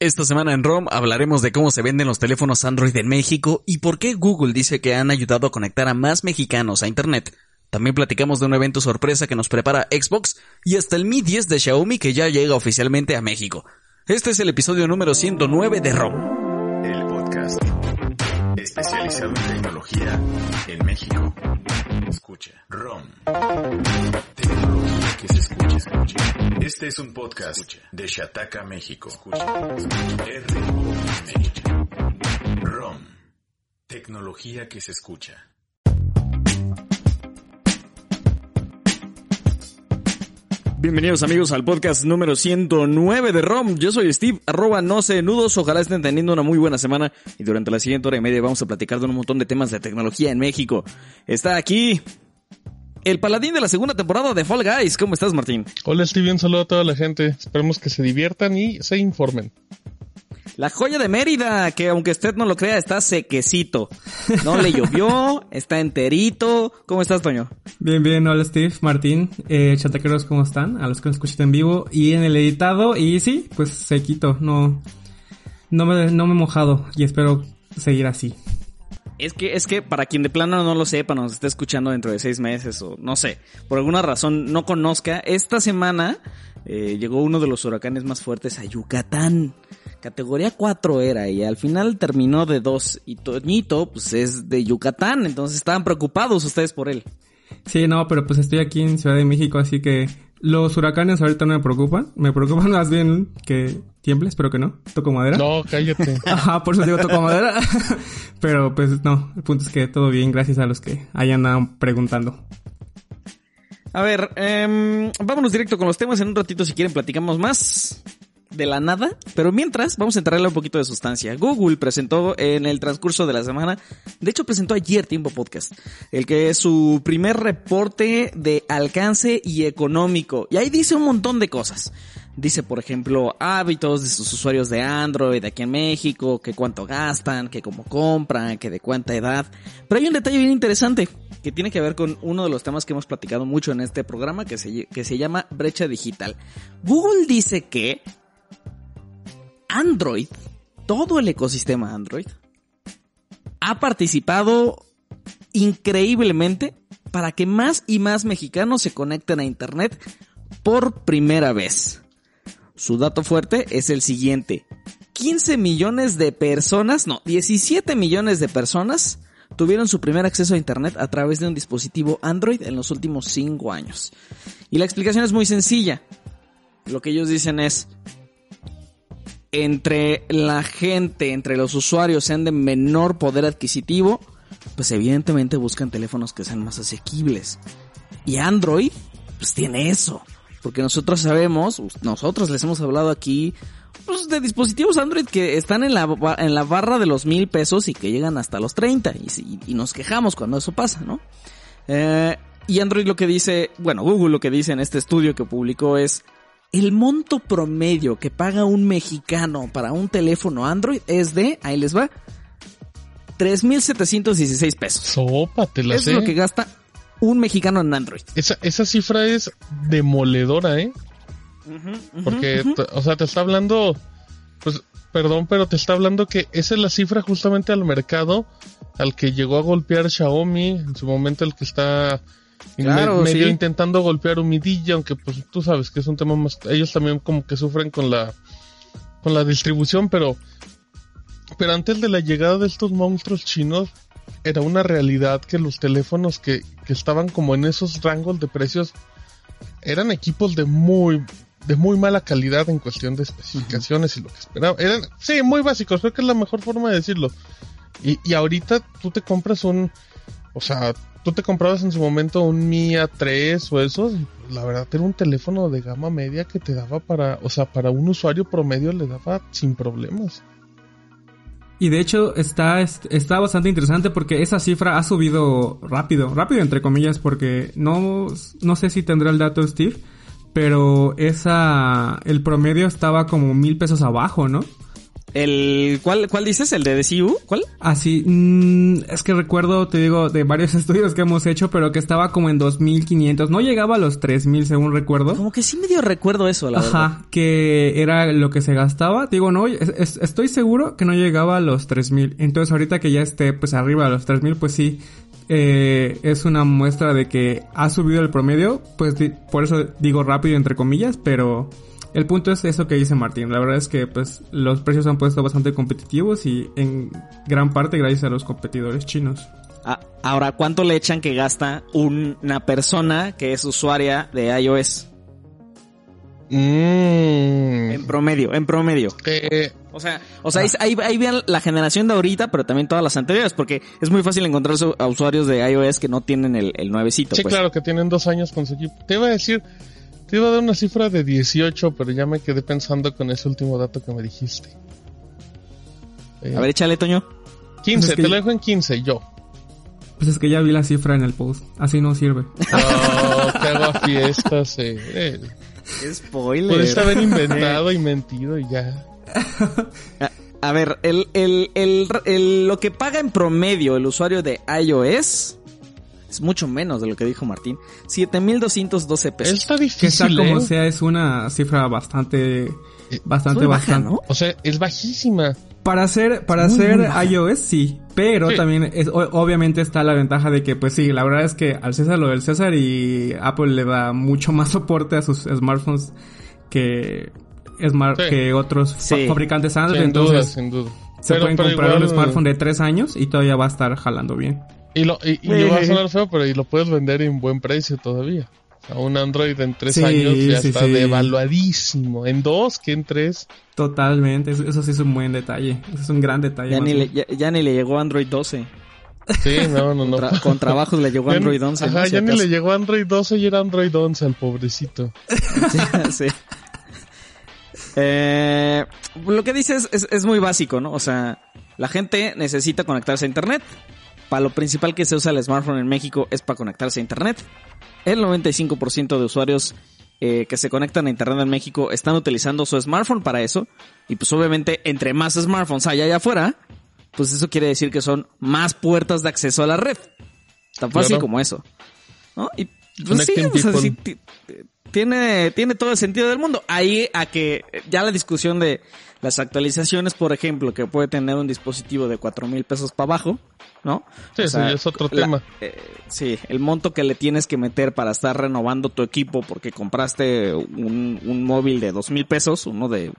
Esta semana en ROM hablaremos de cómo se venden los teléfonos Android en México y por qué Google dice que han ayudado a conectar a más mexicanos a Internet. También platicamos de un evento sorpresa que nos prepara Xbox y hasta el Mi 10 de Xiaomi que ya llega oficialmente a México. Este es el episodio número 109 de ROM. El podcast especializado en tecnología en México. Escucha. ROM. Tecnología que se escucha, escucha. Este es un podcast de Shataka, México. Escucha. R-O-M. ROM. Tecnología que se escucha. Bienvenidos amigos al podcast número 109 de ROM. Yo soy Steve, arroba no sé nudos. Ojalá estén teniendo una muy buena semana y durante la siguiente hora y media vamos a platicar de un montón de temas de tecnología en México. Está aquí el paladín de la segunda temporada de Fall Guys. ¿Cómo estás, Martín? Hola Steve, un saludo a toda la gente. Esperemos que se diviertan y se informen. La joya de Mérida, que aunque usted no lo crea, está sequecito. No le llovió, está enterito. ¿Cómo estás, Toño? Bien, bien, hola Steve, Martín, eh, chataqueros, ¿cómo están? A los que nos escuchan en vivo y en el editado. Y sí, pues sequito, no, no me, no me he mojado y espero seguir así. Es que, es que para quien de plano no lo sepa, nos esté escuchando dentro de seis meses o no sé, por alguna razón no conozca, esta semana eh, llegó uno de los huracanes más fuertes a Yucatán. Categoría 4 era y al final terminó de 2 y Toñito pues es de Yucatán, entonces estaban preocupados ustedes por él. Sí, no, pero pues estoy aquí en Ciudad de México, así que los huracanes ahorita no me preocupan. Me preocupan más bien que tiemble, espero que no. ¿Toco madera? No, cállate. Ajá, por eso digo toco madera. pero pues no, el punto es que todo bien, gracias a los que hayan andado preguntando. A ver, eh, vámonos directo con los temas. En un ratito, si quieren, platicamos más de la nada. Pero mientras, vamos a entrarle un poquito de sustancia. Google presentó en el transcurso de la semana, de hecho presentó ayer Tiempo Podcast, el que es su primer reporte de alcance y económico. Y ahí dice un montón de cosas. Dice, por ejemplo, hábitos de sus usuarios de Android aquí en México, que cuánto gastan, que cómo compran, que de cuánta edad. Pero hay un detalle bien interesante que tiene que ver con uno de los temas que hemos platicado mucho en este programa que se, que se llama brecha digital. Google dice que Android, todo el ecosistema Android, ha participado increíblemente para que más y más mexicanos se conecten a Internet por primera vez. Su dato fuerte es el siguiente. 15 millones de personas, no, 17 millones de personas tuvieron su primer acceso a Internet a través de un dispositivo Android en los últimos 5 años. Y la explicación es muy sencilla. Lo que ellos dicen es, entre la gente, entre los usuarios sean de menor poder adquisitivo, pues evidentemente buscan teléfonos que sean más asequibles. Y Android, pues tiene eso. Porque nosotros sabemos, nosotros les hemos hablado aquí, pues de dispositivos Android que están en la, en la barra de los mil pesos y que llegan hasta los 30. Y, nos quejamos cuando eso pasa, ¿no? Eh, y Android lo que dice, bueno, Google lo que dice en este estudio que publicó es, el monto promedio que paga un mexicano para un teléfono Android es de, ahí les va, 3.716 pesos. Sópatela, es lo que gasta un mexicano en Android. Esa, esa cifra es demoledora, ¿eh? Porque, o sea, te está hablando, pues, perdón, pero te está hablando que esa es la cifra justamente al mercado al que llegó a golpear Xiaomi, en su momento el que está Claro, medio sí. intentando golpear humidilla, aunque pues tú sabes que es un tema más, ellos también como que sufren con la, con la distribución, pero, pero antes de la llegada de estos monstruos chinos, era una realidad que los teléfonos que, que estaban como en esos rangos de precios eran equipos de muy, de muy mala calidad en cuestión de especificaciones y lo que esperaba. Eran, sí, muy básicos, creo que es la mejor forma de decirlo. Y, y ahorita tú te compras un, o sea, tú te comprabas en su momento un Mi A3 o esos, la verdad era un teléfono de gama media que te daba para, o sea, para un usuario promedio le daba sin problemas. Y de hecho está, está bastante interesante porque esa cifra ha subido rápido, rápido entre comillas, porque no, no sé si tendrá el dato Steve, pero esa, el promedio estaba como mil pesos abajo, ¿no? El, ¿cuál, ¿Cuál dices? ¿El de DCU? ¿Cuál? Ah, mmm, es que recuerdo, te digo, de varios estudios que hemos hecho, pero que estaba como en 2500. No llegaba a los 3000, según recuerdo. Como que sí medio recuerdo eso, la Ajá, verdad. que era lo que se gastaba. Digo, no, es, estoy seguro que no llegaba a los 3000. Entonces, ahorita que ya esté, pues arriba de los 3000, pues sí, eh, es una muestra de que ha subido el promedio. Pues por eso digo rápido, entre comillas, pero el punto es eso que dice Martín. La verdad es que pues los precios han puesto bastante competitivos y en gran parte gracias a los competidores chinos. Ah, ahora, ¿cuánto le echan que gasta una persona que es usuaria de iOS? Mm. En promedio, en promedio. Eh, o sea, o sea, ahí, ahí vean la generación de ahorita, pero también todas las anteriores, porque es muy fácil encontrar a usuarios de iOS que no tienen el, el nuevecito. Sí, pues. claro, que tienen dos años con su equipo. Te iba a decir, te iba a dar una cifra de 18, pero ya me quedé pensando con ese último dato que me dijiste. Eh, a ver, échale, Toño. 15, pues es que te lo dejo en 15, yo. Pues es que ya vi la cifra en el post. Así no sirve. No, te hago fiestas, eh. Qué spoiler. Puedes haber inventado y mentido y ya. A, a ver, el, el, el, el, lo que paga en promedio el usuario de iOS es mucho menos de lo que dijo Martín. 7212 pesos. Está difícil. Que sea como ¿eh? sea, es una cifra bastante, bastante, baja, bastante. ¿no? O sea, es bajísima. Para hacer, para Muy, hacer muy iOS sí, pero Sí. también es, o- obviamente está la ventaja de que pues sí, la verdad es que al César lo del César y Apple le da mucho más soporte a sus smartphones que smart, Sí. que otros Sí. fabricantes Android, Sin duda, entonces sin duda. se Pero- pueden pero comprar un smartphone de tres años y todavía va a estar jalando bien. Y, lo, y, y Sí. va a sonar feo, pero y lo puedes vender en buen precio todavía. O sea, un Android en tres Sí, años ya sí, está sí. devaluadísimo. En dos, que en tres. Totalmente, eso, eso sí es un buen detalle, eso es un gran detalle. Ya ni, le, ya, ya ni le llegó Android 12. Sí, no, no, no. Tra- con trabajos le llegó Android 11. ¿no? Ajá, Si ya ni acaso. le llegó Android 12 y era Android 11 al pobrecito. Sí, sí. Eh, lo que dices es, es muy básico, ¿no? O sea, la gente necesita conectarse a Internet. Para lo principal que se usa el smartphone en México es para conectarse a Internet. El 95% de usuarios eh, que se conectan a Internet en México están utilizando su smartphone para eso. Y pues obviamente entre más smartphones hay allá afuera, pues eso quiere decir que son más puertas de acceso a la red. Tan fácil Claro. como eso. ¿No? Y pues sí, o sea, sí, tiene, tiene todo el sentido del mundo. Ahí a que ya la discusión de las actualizaciones, por ejemplo, que puede tener un dispositivo de cuatro mil pesos para abajo, ¿no? Sí, O eso sea, ya es otro la- tema. eh, sí, el monto que le tienes que meter para estar renovando tu equipo porque compraste un, un móvil de dos mil pesos, uno de,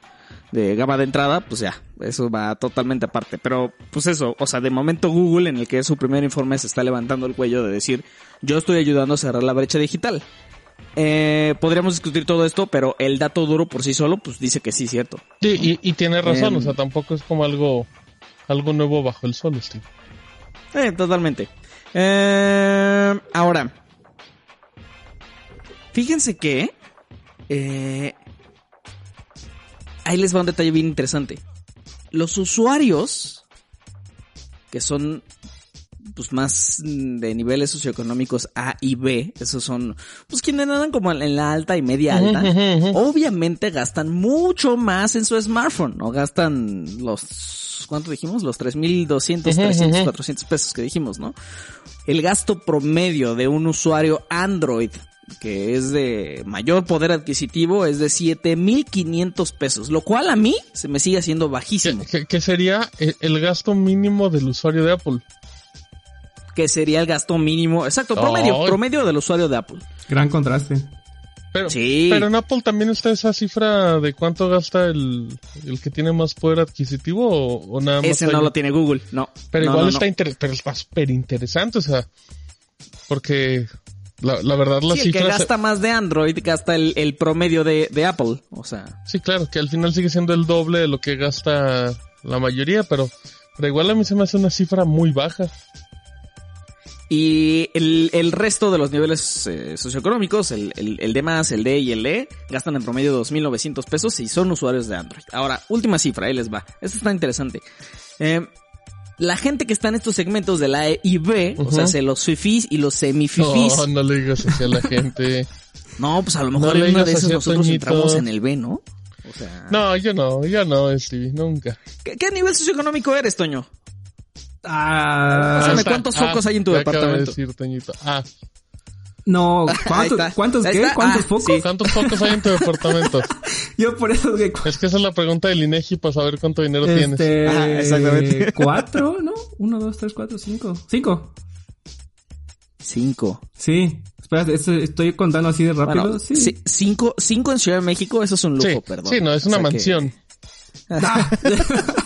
de gama de entrada, pues ya, eso va totalmente aparte. Pero, pues eso, o sea, de momento Google, en el que es su primer informe, se está levantando el cuello de decir, yo estoy ayudando a cerrar la brecha digital. Eh, podríamos discutir todo esto, pero el dato duro por sí solo, pues dice que sí, cierto. Sí, y, y tiene razón, Em. o sea, tampoco es como algo, algo nuevo bajo el sol, Steve. Eh, totalmente. Eh, ahora, fíjense que eh, ahí les va un detalle bien interesante. Los usuarios que son pues más mm, de niveles socioeconómicos A y B, esos son pues quienes nadan como en la alta y media alta, obviamente gastan mucho más en su smartphone, ¿no? Gastan los, ¿cuánto dijimos? Los 3.200, Ujú, 300, ujú. 400 pesos que dijimos, ¿no? El gasto promedio de un usuario Android que es de mayor poder adquisitivo es de 7.500 pesos, lo cual a mí se me sigue haciendo bajísimo, Que, que- que sería el gasto mínimo del usuario de Apple. Que sería el gasto mínimo, exacto, promedio, promedio del usuario de Apple. Gran contraste. Pero, Sí. pero en Apple también está esa cifra de cuánto gasta el, el que tiene más poder adquisitivo o, o nada más. Ese no lo tiene Google, no. Pero No, igual no, está no. inter- pero está súper interesante, o sea, porque la, la verdad las Sí, el que gasta más de Android gasta el, el promedio de, de Apple. O sea, Sí, claro, que al final sigue siendo el doble de lo que gasta la mayoría, pero, pero igual a mí se me hace una cifra muy baja. Y el, el resto de los niveles eh, socioeconómicos, el, el, el D más, el D y el E, gastan en promedio 2.900 pesos y son usuarios de Android. Ahora, última cifra, ahí les va. Esto está interesante. Eh, la gente que está en estos segmentos de la E y B, o sea, los fifís y los semififís. No, no le digas así a la gente. No, pues a lo No mejor le en una de esas nosotros Toñito. entramos en el B, ¿no? O sea, No, yo no, yo no, Stevie, nunca. ¿qué, qué nivel socioeconómico eres, Toño? Ah, Pásame cuántos focos hay en tu de departamento. decir, Toñito. Ah, no, ¿cuántos. ¿cuántos qué? ¿Cuántos Ah, focos? sí. ¿cuántos focos hay en tu departamento? Yo por eso que Es que esa es la pregunta del INEGI para saber cuánto dinero tienes. este, Ajá, exactamente. cuatro, ¿no? Uno, dos, tres, cuatro, cinco. Cinco. Cinco. Sí. Espera, esto- estoy contando así de rápido. Bueno, sí. sí, cinco, cinco en Ciudad de México, eso es un lujo, Sí, perdón. sí, no, es O una sea que- mansión.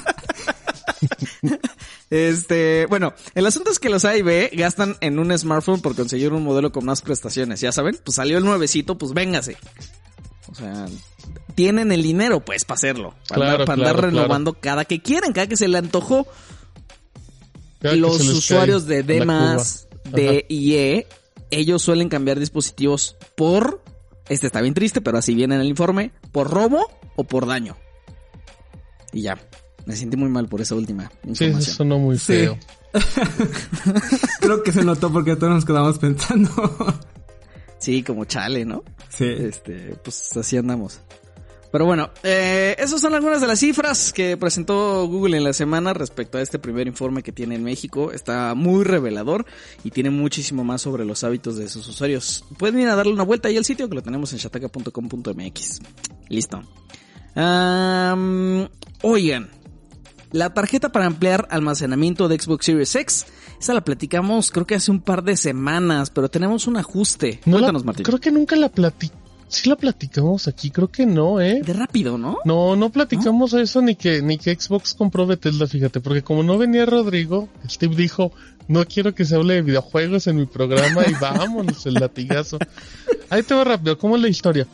Este, bueno, el asunto es que los A y B gastan en un smartphone por conseguir un modelo con más prestaciones, ya saben, pues salió el nuevecito, pues véngase. O sea, tienen el dinero pues para hacerlo, para, Claro, andar, para andar claro, renovando cada que quieren, cada que se le antojó. Cada los usuarios de D la más, cuba. D Ajá. y E, ellos suelen cambiar dispositivos por, este está bien triste, pero así viene en el informe, por robo o por daño. Y ya, me sentí muy mal por esa última Sí, información. eso sonó muy Sí. feo. Creo que se notó porque todos nos quedamos pensando. Sí, como chale, ¿no? sí. Este, pues así andamos. Pero bueno, eh, esas son algunas de las cifras que presentó Google en la semana respecto a este primer informe que tiene en México. Está muy revelador y tiene muchísimo más sobre los hábitos de sus usuarios. Pueden ir a darle una vuelta ahí al sitio que lo tenemos en shataka.com.mx. Listo. Am, oigan, la tarjeta para ampliar almacenamiento de Xbox Series X, esa la platicamos creo que hace un par de semanas, pero tenemos un ajuste. No la- Cuéntanos, Martín. creo que nunca la plati... Sí la platicamos aquí, creo que no, ¿eh? De rápido, ¿no? No, no platicamos eso ni que ni que Xbox compró Bethesda, fíjate, porque como no venía Rodrigo, Steve dijo, no quiero que se hable de videojuegos en mi programa y vámonos el latigazo. Ahí te va rápido, ¿cómo es la historia?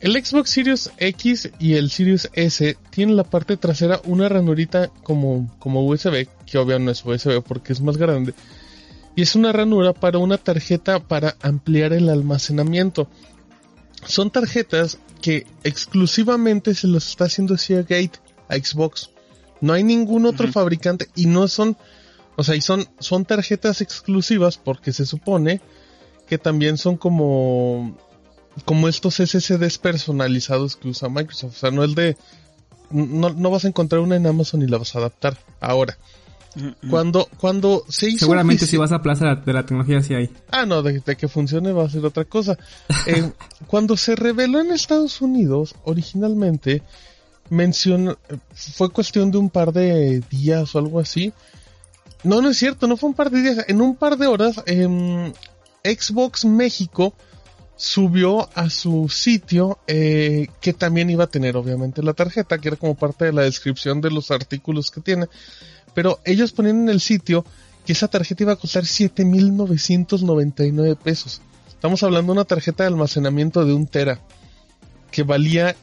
El Xbox Series X y el Series S tienen la parte trasera una ranurita como, como USB, que obvio no es USB porque es más grande. Y es una ranura para una tarjeta para ampliar el almacenamiento. Son tarjetas que exclusivamente se los está haciendo Seagate a Xbox. No hay ningún otro fabricante y no son, o sea, y son, son tarjetas exclusivas porque se supone que también son como, como estos SSDs personalizados que usa Microsoft. O sea, no es de, no, no vas a encontrar una en Amazon y la vas a adaptar. Ahora, cuando, cuando se hizo Seguramente si vas a Plaza de la- Tecnología sí hay. Ah, no, de, de que funcione va a ser otra cosa. Eh, cuando se reveló en Estados Unidos, originalmente, mencionó, fue cuestión de un par de días o algo así. No, no es cierto, no fue un par de días. En un par de horas, em, Xbox México subió a su sitio eh, que también iba a tener obviamente la tarjeta, que era como parte de la descripción de los artículos que tiene. Pero ellos ponían en el sitio que esa tarjeta iba a costar 7.999 pesos. Estamos hablando de una tarjeta de almacenamiento de un tera que valía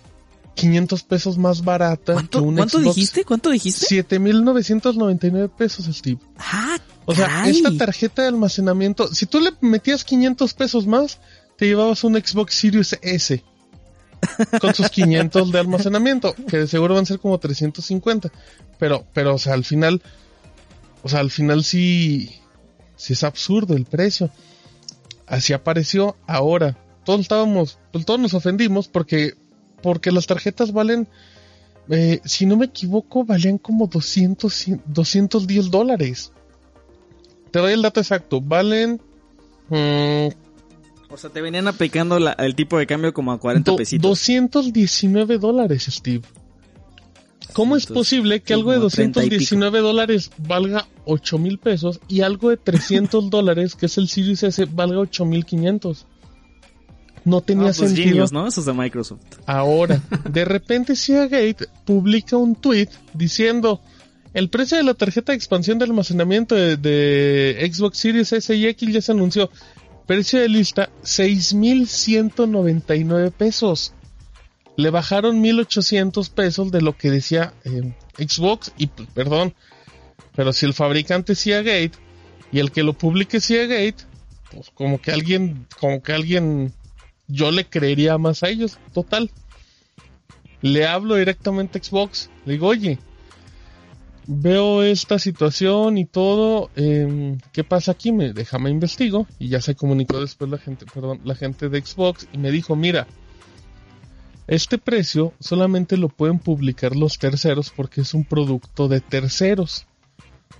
500 pesos más barata ¿Cuánto, que un cuánto Xbox. dijiste? ¿Cuánto dijiste? 7.999 pesos, Steve. Ah, O sea, caray. esta tarjeta de almacenamiento, si tú le metías 500 pesos más, te llevabas un Xbox Series S con sus 500 de almacenamiento, que de seguro van a ser como 350. Pero, pero, o sea, al final, o sea, al final sí, sí es absurdo el precio. Así apareció ahora. Todos estábamos, pues todos nos ofendimos porque, porque las tarjetas valen, eh, si no me equivoco, valían como 200, cien- 210 dólares. Te doy el dato exacto. Valen mm, O sea, te venían aplicando la- el tipo de cambio como a 40 do- pesitos. 219 dólares, Steve. ¿Cómo es posible que algo de como 30 y pico. 219 dólares valga 8 mil pesos y algo de 300 dólares, que es el Series S, valga 8500? No tenía Ah, pues sentido. genios, ¿no? Esos de Microsoft. Ahora, de repente Seagate publica un tweet diciendo el precio de la tarjeta de expansión de almacenamiento de, de Xbox Series S y X ya se anunció. Precio de lista 6.199 pesos. Le bajaron 1.800 pesos de lo que decía eh, Xbox y perdón, pero si el fabricante Seagate Y el que lo publique Seagate, pues como que alguien, como que alguien, yo le creería más a ellos, total. Le hablo directamente a Xbox, le digo, oye, veo esta situación y todo, em, ¿qué pasa aquí? Me déjame investigo y ya se comunicó después la gente, perdón, la gente de Xbox y me dijo, mira, este precio solamente lo pueden publicar los terceros porque es un producto de terceros.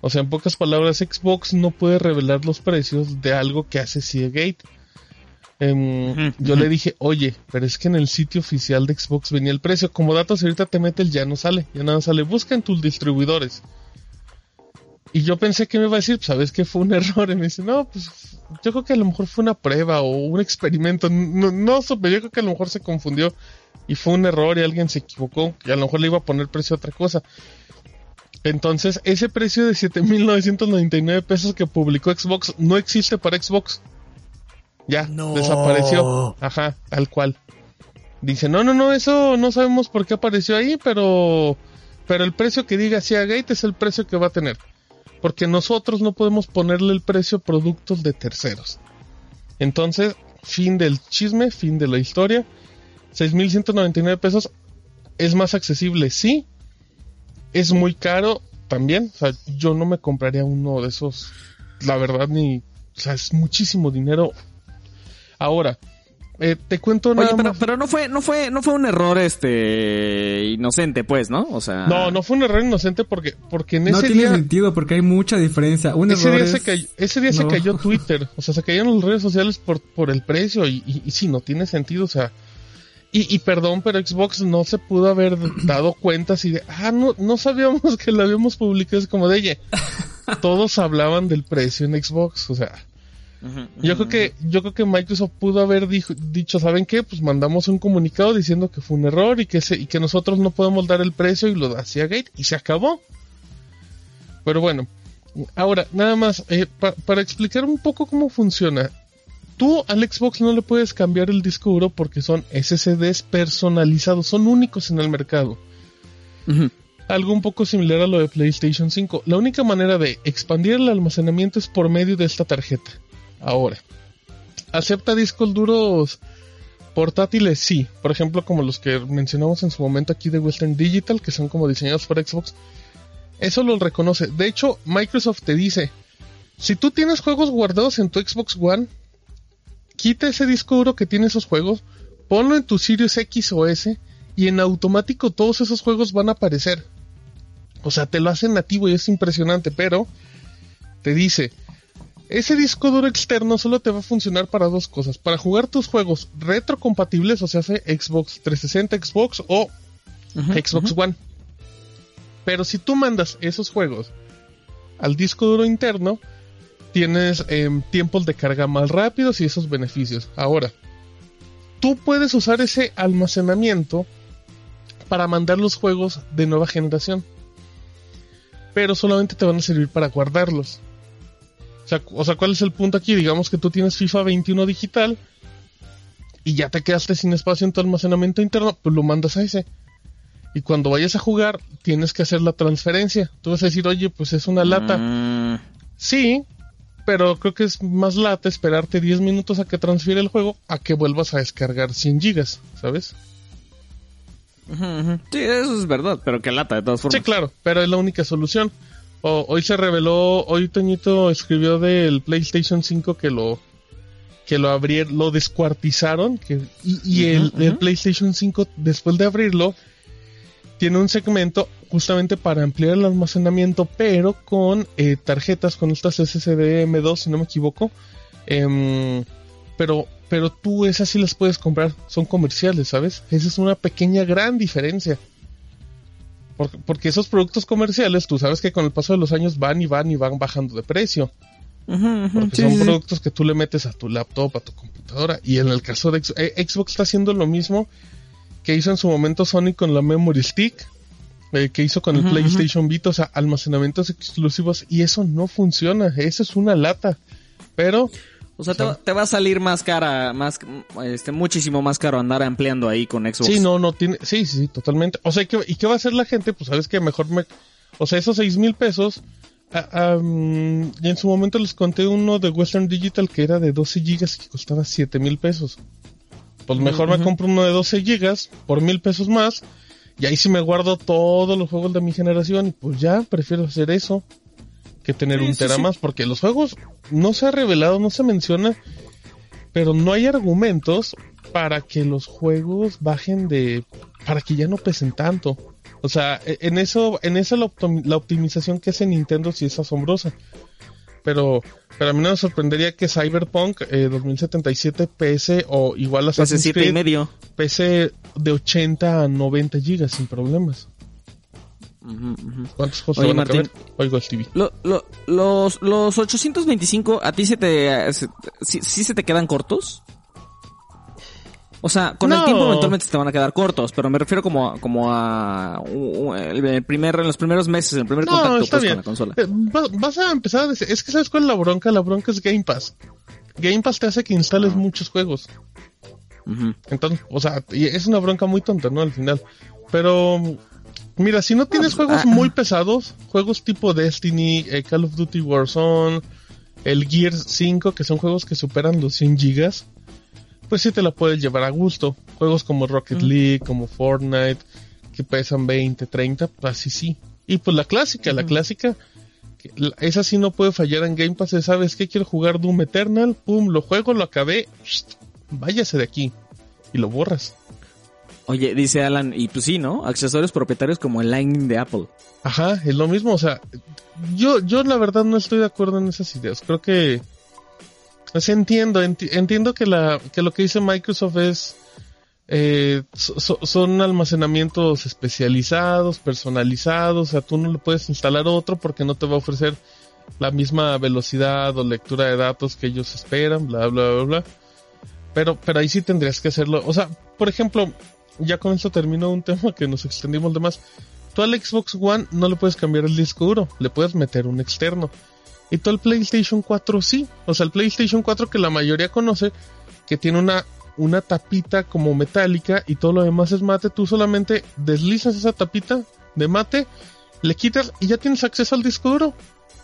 O sea, en pocas palabras, Xbox no puede revelar los precios de algo que hace Seagate. Em, yo le dije, oye, pero es que en el sitio oficial de Xbox venía el precio. Como datos, ahorita te mete el ya no sale, ya nada sale. Busca en tus distribuidores. Y yo pensé que me iba a decir, pues, sabes que fue un error. Y me dice, no, pues yo creo que a lo mejor fue una prueba o un experimento. No, no supe, yo creo que a lo mejor se confundió y fue un error y alguien se equivocó. Y a lo mejor le iba a poner precio a otra cosa. Entonces, ese precio de 7.999 pesos que publicó Xbox no existe para Xbox. Ya, desapareció. Ajá, tal cual. Dice, no, no, no, eso no sabemos por qué apareció ahí, pero, pero el precio que diga Seagate es el precio que va a tener. Porque nosotros no podemos ponerle el precio a productos de terceros. Entonces, fin del chisme, fin de la historia. 6.199 pesos es más accesible, sí, es muy caro también. O sea, yo no me compraría uno de esos. La verdad, ni. O sea, es muchísimo dinero. Ahora, eh, te cuento nada Oye, pero, más. pero no fue, no fue, no fue un error este inocente, pues, ¿no? O sea. No, no fue un error inocente porque, porque en No ese tiene día. sentido porque hay mucha diferencia. Un Ese error día, se cayó, ese día se No. cayó Twitter, o sea, se cayeron las redes sociales por, por el precio y, y, y sí, no tiene sentido, o sea, y, y perdón, pero Xbox no se pudo haber dado cuenta así de, ah, no, no sabíamos que lo habíamos publicado, es como de, oye, todos hablaban del precio en Xbox, o sea, Yo creo que, yo creo que Microsoft pudo haber dijo- dicho, ¿saben qué? Pues mandamos un comunicado diciendo que fue un error y que se, y que nosotros no podemos dar el precio y lo da Gate y se acabó. Pero bueno, ahora, nada más, eh, pa- para explicar un poco cómo funciona. Tú al Xbox no le puedes cambiar el disco duro porque son SSDs personalizados, son únicos en el mercado. Algo un poco similar a lo de PlayStation 5. La única manera de expandir el almacenamiento es por medio de esta tarjeta. Ahora, ¿acepta discos duros portátiles? Sí. Por ejemplo, como los que mencionamos en su momento aquí de Western Digital, que son como diseñados para Xbox. Eso lo reconoce. De hecho, Microsoft te dice, si tú tienes juegos guardados en tu Xbox One, quita ese disco duro que tiene esos juegos, ponlo en tu Sirius X o S y en automático todos esos juegos van a aparecer. O sea, te lo hacen nativo y es impresionante, pero te dice, ese disco duro externo solo te va a funcionar para dos cosas, para jugar tus juegos retrocompatibles, o sea, Xbox 360, Xbox o Xbox. One. Pero si tú mandas esos juegos al disco duro interno, tienes em, tiempos de carga más rápidos y esos beneficios. Ahora, tú puedes usar ese almacenamiento para mandar los juegos de nueva generación. Pero solamente te van a servir para guardarlos. O sea, o sea, ¿cuál es el punto aquí? Digamos que tú tienes FIFA 21 digital y ya te quedaste sin espacio en tu almacenamiento interno, pues lo mandas a ese. Y cuando vayas a jugar, tienes que hacer la transferencia. Tú vas a decir, oye, pues es una lata. Mm, Sí, pero creo que es más lata esperarte 10 minutos a que transfiera el juego a que vuelvas a descargar 100 gigas, ¿sabes? Sí, eso es verdad, pero que lata, de todas formas. Sí, claro, pero es la única solución. O- hoy se reveló, hoy Toñito escribió del PlayStation 5 que lo que lo abrieron, lo descuartizaron que, y, y el. PlayStation 5 después de abrirlo tiene un segmento justamente para ampliar el almacenamiento, pero con eh, tarjetas, con estas SSD M2 si no me equivoco. Em, pero, pero tú esas sí las puedes comprar, son comerciales, ¿sabes? Esa es una pequeña gran diferencia. Porque, porque esos productos comerciales, tú sabes que con el paso de los años van y van y van bajando de precio. Ujú. Porque Sí, son sí, productos que tú le metes a tu laptop, a tu computadora. Y en el caso de eh, Xbox está haciendo lo mismo que hizo en su momento Sony con la Memory Stick, eh, que hizo con el. PlayStation Vita, o sea, almacenamientos exclusivos. Y eso no funciona, eso es una lata. Pero O sea, te, va- te va a salir más cara, más, este, muchísimo más caro andar ampliando ahí con Xbox. Sí, no, no tiene. Sí, sí, totalmente. O sea, ¿y qué, y qué va a hacer la gente? Pues sabes que mejor me. O sea, esos seis mil pesos am, y en su momento les conté uno de Western Digital que era de 12 gigas y que costaba 7 mil pesos. Pues mejor me compro uno de 12 gigas por mil pesos más. Y ahí sí me guardo todos los juegos de mi generación. Y pues ya, prefiero hacer eso que tener Sí, un tera sí. más. Porque los juegos no se ha revelado, no se menciona. Pero no hay argumentos para que los juegos bajen de... Para que ya no pesen tanto. O sea, e- en eso, en eso la, optimi- la optimización que hace Nintendo sí es asombrosa. Pero, pero a mí no me sorprendería que Cyberpunk eh, 2077 pese o igual a siete y medio. pese de 80 a 90 gigas sin problemas. ¿Cuántos juegos Oye, se van a Martín. caber? Oigo el TV. Lo- lo- los, los 825, ¿a ti se te... se- sí, sí se te quedan cortos? O sea, con el tiempo eventualmente se te van a quedar cortos, pero me refiero como, a- como a el primer, en los primeros meses, el primer No, contacto está pues, bien. con la consola. Eh, va- vas a empezar a decir, es que sabes cuál es la bronca, la bronca es Game Pass. Game Pass te hace que instales muchos juegos. Entonces, o sea, y es una bronca muy tonta, ¿no? Al final. Pero, mira, si no tienes pues, juegos ah. muy pesados, juegos tipo Destiny, eh, Call of Duty Warzone, el Gear 5, que son juegos que superan los 100 gigas, pues sí te la puedes llevar a gusto. Juegos como Rocket League, como Fortnite, que pesan 20, 30, pues así sí. Y pues la clásica, la clásica, que la- esa sí no puede fallar en Game Pass, es, ¿sabes qué? Quiero jugar Doom Eternal, pum, lo juego, lo acabé, váyase de aquí. Y lo borras. Oye, dice Alan, y pues sí, ¿no? Accesorios propietarios como el Lightning de Apple. Ajá, es lo mismo, o sea, yo, yo la verdad no estoy de acuerdo en esas ideas. Creo que, sea, entiendo, enti- entiendo que la, que lo que dice Microsoft es, eh, so- so- son almacenamientos especializados, personalizados, o sea, tú no le puedes instalar otro porque no te va a ofrecer la misma velocidad o lectura de datos que ellos esperan, bla, bla, bla, bla. Pero, pero ahí sí tendrías que hacerlo. O sea, por ejemplo, ya con esto termino un tema que nos extendimos de más. Tú al Xbox One no le puedes cambiar el disco duro, le puedes meter un externo. Y tú al PlayStation 4 sí. O sea, el PlayStation 4 que la mayoría conoce, que tiene una, una tapita como metálica y todo lo demás es mate, tú solamente deslizas esa tapita de mate, le quitas y ya tienes acceso al disco duro.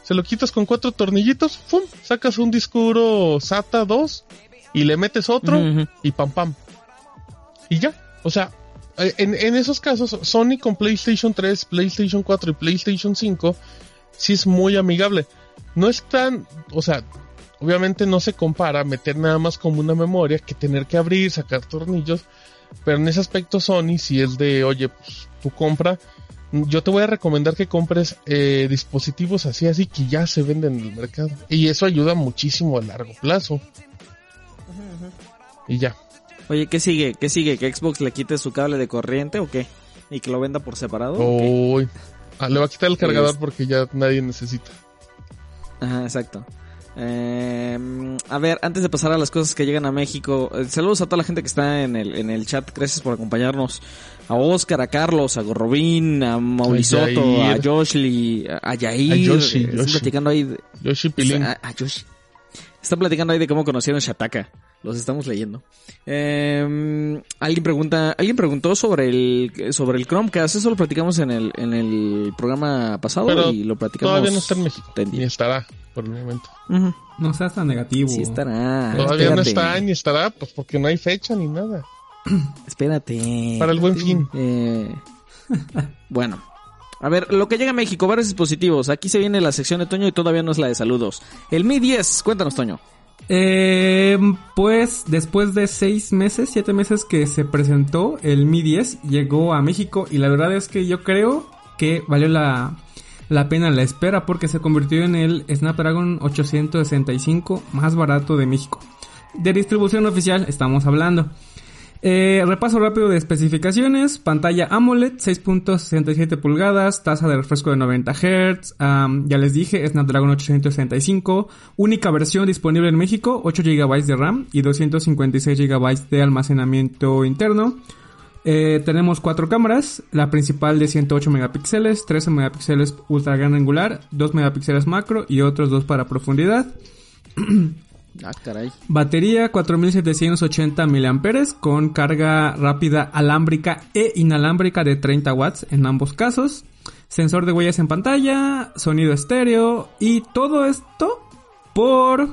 Se lo quitas con cuatro tornillitos, ¡fum! Sacas un disco duro SATA 2 y le metes otro y pam pam. Y ya. O sea, eh, en, en esos casos, Sony con PlayStation 3, PlayStation 4 y PlayStation 5 sí es muy amigable. No es tan, o sea, obviamente no se compara meter nada más como una memoria que tener que abrir, sacar tornillos. Pero en ese aspecto Sony si es de, oye, pues tú compra. Yo te voy a recomendar que compres eh, dispositivos así, así que ya se venden en el mercado. Y eso ayuda muchísimo a largo plazo. Y ya. Oye, ¿qué sigue? ¿Qué sigue? ¿Que Xbox le quite su cable de corriente o qué? ¿Y que lo venda por separado? Uy. Ah, le va a quitar el cargador Es- porque ya nadie necesita. Ajá, exacto. Eh, a ver, antes de pasar a las cosas que llegan a México, eh, saludos a toda la gente que está en el, en el chat, gracias por acompañarnos. A Oscar, a Carlos, a Gorrobín, a Maurisoto, a Yair. Joshly, a a Yair. A Yoshi, eh, están Yoshi. platicando ahí de, Yoshi Pilín. a, a Yoshi. Están platicando ahí de cómo conocieron Shataka. Los estamos leyendo. Eh, alguien pregunta, alguien preguntó sobre el sobre el Chromecast. Eso lo platicamos en el en el programa pasado Pero y lo platicamos. Todavía no está en México. tendido. Ni estará por el momento. No seas tan negativo. Sí estará. Todavía no está ni estará, pues porque no hay fecha ni nada. Espérate. Para el buen fin. Eh, bueno. A ver, lo que llega a México, varios dispositivos. Aquí se viene la sección de Toño y todavía no es la de saludos. El Mi 10, cuéntanos, Toño. Eh, pues después de seis meses, siete meses que se presentó el Mi 10, llegó a México y la verdad es que yo creo que valió la, la pena la espera porque se convirtió en el Snapdragon 865 más barato de México. De distribución oficial estamos hablando. Eh, repaso rápido de especificaciones. Pantalla AMOLED, 6.67 pulgadas, tasa de refresco de 90 Hz. ya les dije, Snapdragon 865. Única versión disponible en México, 8 GB de RAM y 256 GB de almacenamiento interno. Eh, tenemos cuatro cámaras, la principal de 108 megapíxeles, 13 megapíxeles ultra gran angular, 2 megapíxeles macro y otros dos para profundidad. Ah, caray. Batería 4780 mAh con carga rápida alámbrica e inalámbrica de 30 watts en ambos casos. sensor de huellas en pantalla, sonido estéreo y todo esto por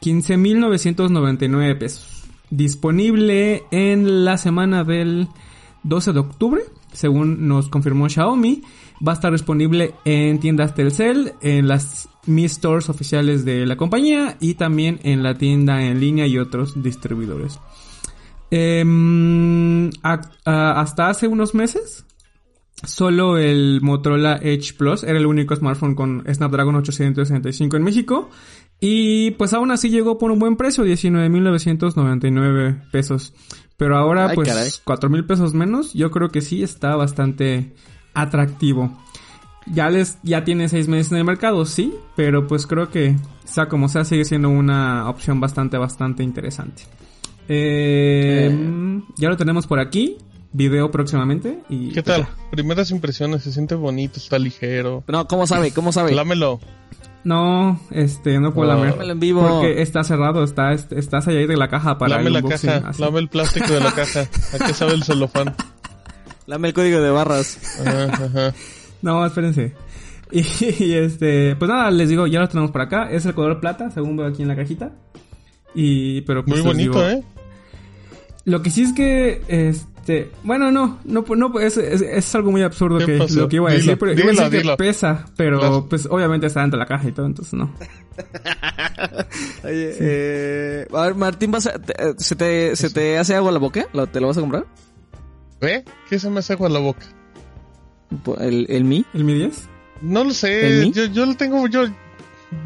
15.999 pesos. Disponible en la semana del 12 de octubre, según nos confirmó Xiaomi. Va a estar disponible en tiendas Telcel, en las Mi Stores oficiales de la compañía y también en la tienda en línea y otros distribuidores. Em, a- a- hasta hace unos meses, solo el Motorola Edge Plus era el único smartphone con Snapdragon 865 en México. Y pues aún así llegó por un buen precio, 19.999 pesos. Pero ahora Ay, pues caray. 4.000 pesos menos, yo creo que sí está bastante atractivo. Ya les, ya tiene seis meses en el mercado, sí, pero pues creo que sea como sea sigue siendo una opción bastante, bastante interesante. Eh, Ya lo tenemos por aquí, video próximamente y ¿Qué pues, tal? Primeras impresiones, se siente bonito, está ligero. No, ¿cómo sabe? ¿Cómo sabe? Lámelo. No, este, no puedo No. lamer. Dámelo en vivo. Porque está cerrado, está, est- estás allá de la caja para Lame el la unboxing, caja, así. lame el plástico de la caja. ¿A qué sabe el celofán? Dame el código de barras. Ajá, ajá. No, espérense. Y, y, este, pues nada, les digo, ya lo tenemos por acá. Es el color plata, según veo aquí en la cajita. Y, pero pues Muy les bonito, digo, ¿eh? Lo que sí es que, este, bueno, no, no, no, es, es, es algo muy absurdo ¿Qué que pasó? lo que iba a decir, Dilo, pero iba a dilo, decir que dilo. pesa, pero Claro. pues obviamente está dentro de la caja y todo, entonces no. Oye, eh, a ver, Martín, ¿vas a- te- eh, ¿se, te, ¿se te hace agua la boca? ¿Lo- ¿Te lo vas a comprar? ¿Ve? ¿Qué se me hace agua a la boca? ¿El, el Mi? ¿El Mi 10? No lo ¿El sé, yo, yo lo tengo, yo,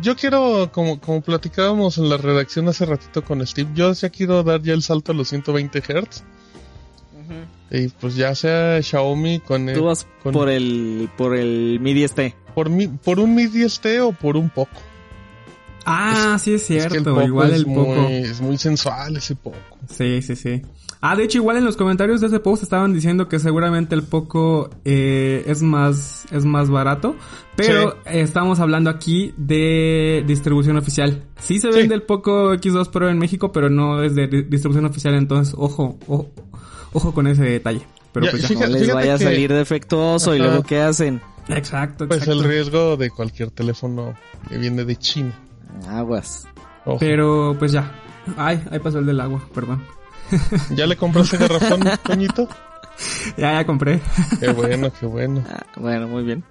yo quiero, como, como platicábamos en la redacción hace ratito con Steve, yo ya quiero dar ya el salto a los 120 Hz. Y pues ya sea Xiaomi con el, Tú vas con- por el, por el Mi 10T. por, mi, por un Mi 10T o por un poco. Ah, sí es Es que cierto, el poco igual es el poco. Muy, es muy sensual ese poco. Sí, sí, sí. Ah, de hecho, igual en los comentarios de ese post estaban diciendo que seguramente el Poco eh, es más es más barato, pero Sí. estamos hablando aquí de distribución oficial. Sí se vende el Poco X2 Pro en México, pero no es de di- distribución oficial, entonces ojo, ojo, ojo con ese detalle. Pero Ya, pues ya. fíjate- No les vaya a que- salir defectuoso y luego ¿qué hacen? Exacto, Pues exacto. el riesgo de cualquier teléfono que viene de China. Aguas. Ojo. Pero pues ya. Ay, ahí pasó el del agua, perdón. ¿Ya le compraste garrafón, Toñito? Ya, ya compré. Qué bueno, qué bueno. Ah, bueno, muy bien.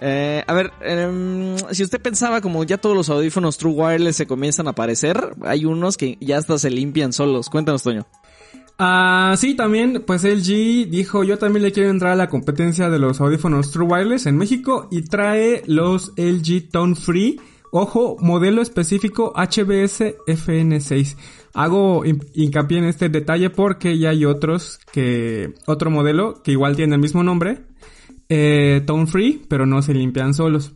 Eh, a ver, em, si usted pensaba como ya todos los audífonos True Wireless se comienzan a aparecer, hay unos que ya hasta se limpian solos. Cuéntanos, Toño. Ah, sí, también, pues LG dijo, yo también le quiero entrar a la competencia de los audífonos True Wireless en México y trae los LG Tone Free, ojo, modelo específico HBS FN6. Hago hin- hincapié en este detalle porque ya hay otros que, otro modelo que igual tiene el mismo nombre, eh, Tone Free, pero no se limpian solos.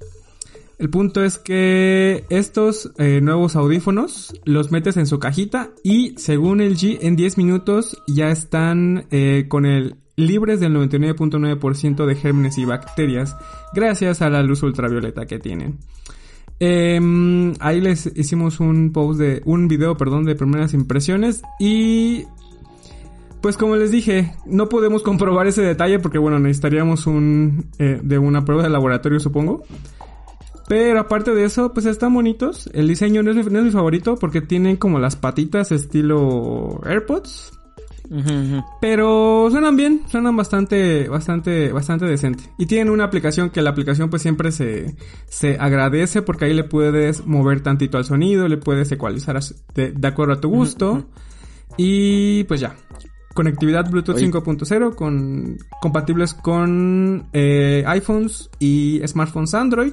El punto es que estos eh, nuevos audífonos los metes en su cajita y según el G en 10 minutos ya están eh, con el libres del 99.9% de gérmenes y bacterias gracias a la luz ultravioleta que tienen. Em, ahí les hicimos un post de un video, perdón, de primeras impresiones y pues como les dije, no podemos comprobar ese detalle porque bueno, necesitaríamos un eh, de una prueba de laboratorio, supongo. Pero aparte de eso, pues están bonitos. El diseño no es, mi- no es mi favorito porque tienen como las patitas estilo AirPods. Pero suenan bien, suenan bastante, bastante, bastante decente. Y tienen una aplicación que la aplicación pues siempre se, se agradece porque ahí le puedes mover tantito al sonido, le puedes ecualizar de, de acuerdo a tu gusto. Y pues ya. Conectividad Bluetooth Oye. 5.0 con compatibles con eh, iPhones y smartphones Android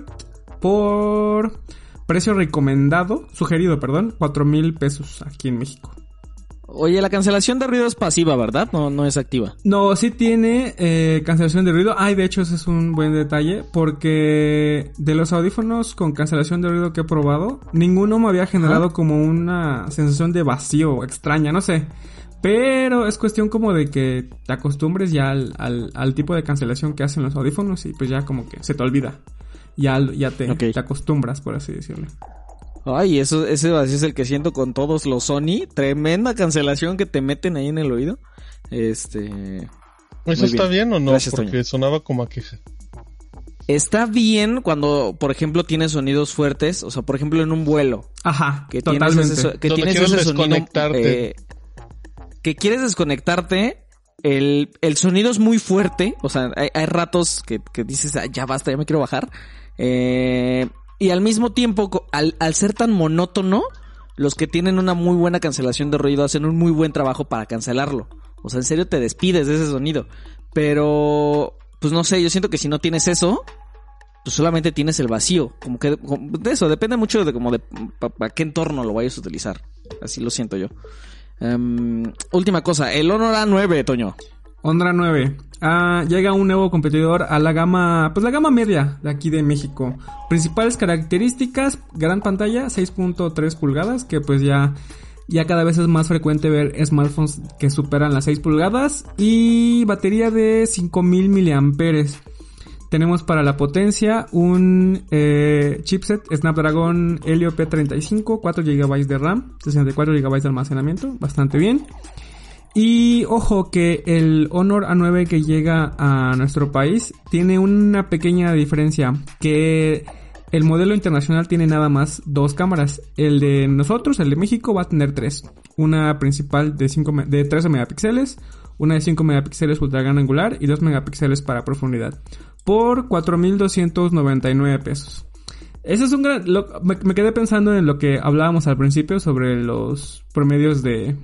por precio recomendado, sugerido, perdón, 4 mil pesos aquí en México. Oye, la cancelación de ruido es pasiva, ¿verdad? No, no es activa. No, sí tiene eh, cancelación de ruido. Ay, de hecho, ese es un buen detalle. Porque de los audífonos con cancelación de ruido que he probado, ninguno me había generado como una sensación de vacío extraña, no sé. Pero es cuestión como de que te acostumbres ya al, al, al tipo de cancelación que hacen los audífonos y pues ya como que se te olvida. Ya, ya te, Ok. te acostumbras, por así decirlo. Ay, eso, ese vacío es el que siento con todos los Sony. Tremenda cancelación que te meten ahí en el oído. Este. ¿Eso está bien, o no? Gracias, Porque Toño. sonaba como a queja. está bien cuando, por ejemplo, tienes sonidos fuertes, o sea, por ejemplo, en un vuelo, Ajá, que tienes ese, que Donde tienes ese sonido, eh, que quieres desconectarte, el, el sonido es muy fuerte, o sea, hay, hay ratos que, que dices, "Ah, ya basta, ya me quiero bajar, eh, y al mismo tiempo, al, al ser tan monótono, los que tienen una muy buena cancelación de ruido hacen un muy buen trabajo para cancelarlo. O sea, en serio te despides de ese sonido. Pero, pues no sé, yo siento que si no tienes eso, pues solamente tienes el vacío. Como que de eso, depende mucho de como de para qué entorno lo vayas a utilizar. Así lo siento yo. Em, última cosa, el Honor A9, Toño. Honra 9. Ah, llega un nuevo competidor a la gama, pues la gama media de aquí de México. Principales características, gran pantalla, 6.3 pulgadas, que pues ya, ya cada vez es más frecuente ver smartphones que superan las 6 pulgadas y batería de 5000 miliamperes. Tenemos para la potencia un eh, chipset Snapdragon Helio P35, 4 GB de RAM, 64 GB de almacenamiento, bastante bien. Y ojo que el Honor A9 que llega a nuestro país tiene una pequeña diferencia, que el modelo internacional tiene nada más dos cámaras. El de nosotros, el de México, va a tener tres. Una principal de, 5, me- de 13 megapíxeles, una de 5 megapíxeles ultra gran angular y 2 megapíxeles para profundidad. Por 4.299 pesos. Ese es un gran... me quedé pensando en lo que hablábamos al principio sobre los promedios de,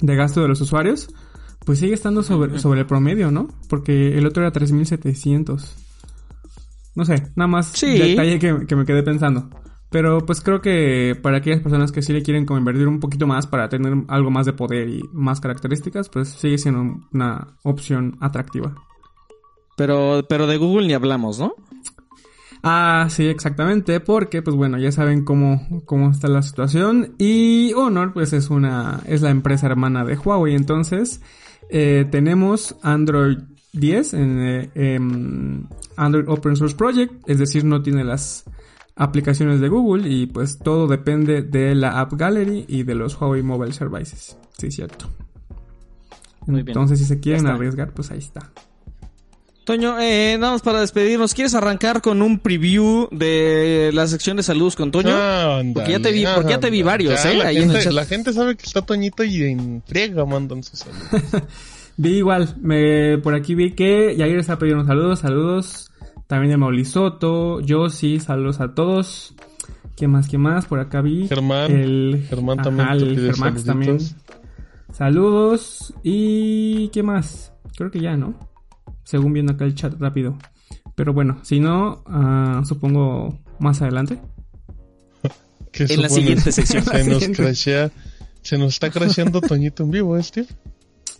de gasto de los usuarios. Pues sigue estando sobre, sobre el promedio, ¿no? Porque el otro era 3700. No sé, nada más Sí. detalle que, que me quedé pensando. Pero pues creo que para aquellas personas que sí le quieren como invertir un poquito más para tener algo más de poder y más características, pues sigue siendo una opción atractiva. Pero, pero de Google ni hablamos, ¿no? Ah, sí, exactamente, porque pues bueno, ya saben cómo, cómo está la situación y Honor pues es una, es la empresa hermana de Huawei, entonces eh, tenemos Android 10 en eh, em, Android Open Source Project, es decir, no tiene las aplicaciones de Google y pues todo depende de la App Gallery y de los Huawei Mobile Services, sí, cierto. Muy bien. Entonces si se quieren arriesgar, pues ahí está. Toño, eh, nada más para despedirnos, ¿quieres arrancar con un preview de la sección de saludos con Toño? Porque ya te vi- porque ya te vi varios, Ya, ¿eh? La, Ahí en el gente, chat. la gente sabe que está Toñito y en friega mandan sus saludos. Vi igual, me, por aquí vi que Yair está pidiendo saludos, saludos. También de Maulisoto, yo sí, saludos a todos. ¿Qué más, qué más? Por acá vi. Germán, El, Germán también ajá, el saluditos. también. Saludos. ¿Y qué más? Creo que ya, ¿no? Según viendo acá el chat rápido. Pero bueno, si no, ah, supongo más adelante. ¿Qué En la siguiente sección. Se nos crashea, se nos está crasheando Toñito en vivo, ¿eh, Steve?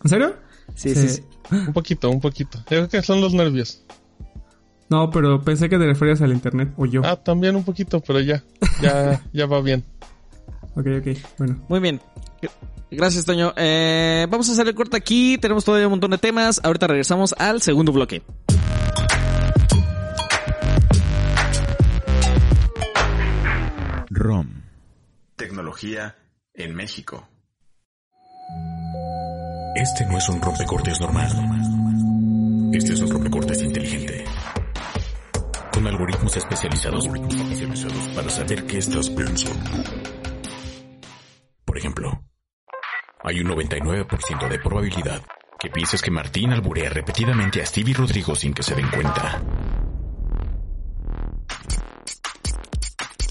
¿En serio? Sí, sí, sí. Un poquito, un poquito. Yo creo que son los nervios. No, pero pensé que te referías al internet, o yo. Ah, también un poquito, pero ya, ya, ya va bien. Ok, ok, bueno. Muy bien. Gracias, Toño. Eh, vamos a hacer el corte aquí. Tenemos todavía un montón de temas. Ahorita regresamos al segundo bloque. ROM. Tecnología en México. Este no es un rompecortes normal. Este es un rompecortes inteligente. Con algoritmos especializados para saber qué estás pensando. Por ejemplo, hay un 99% de probabilidad que pienses que Martín alburea repetidamente a Stevie Rodrigo sin que se den cuenta.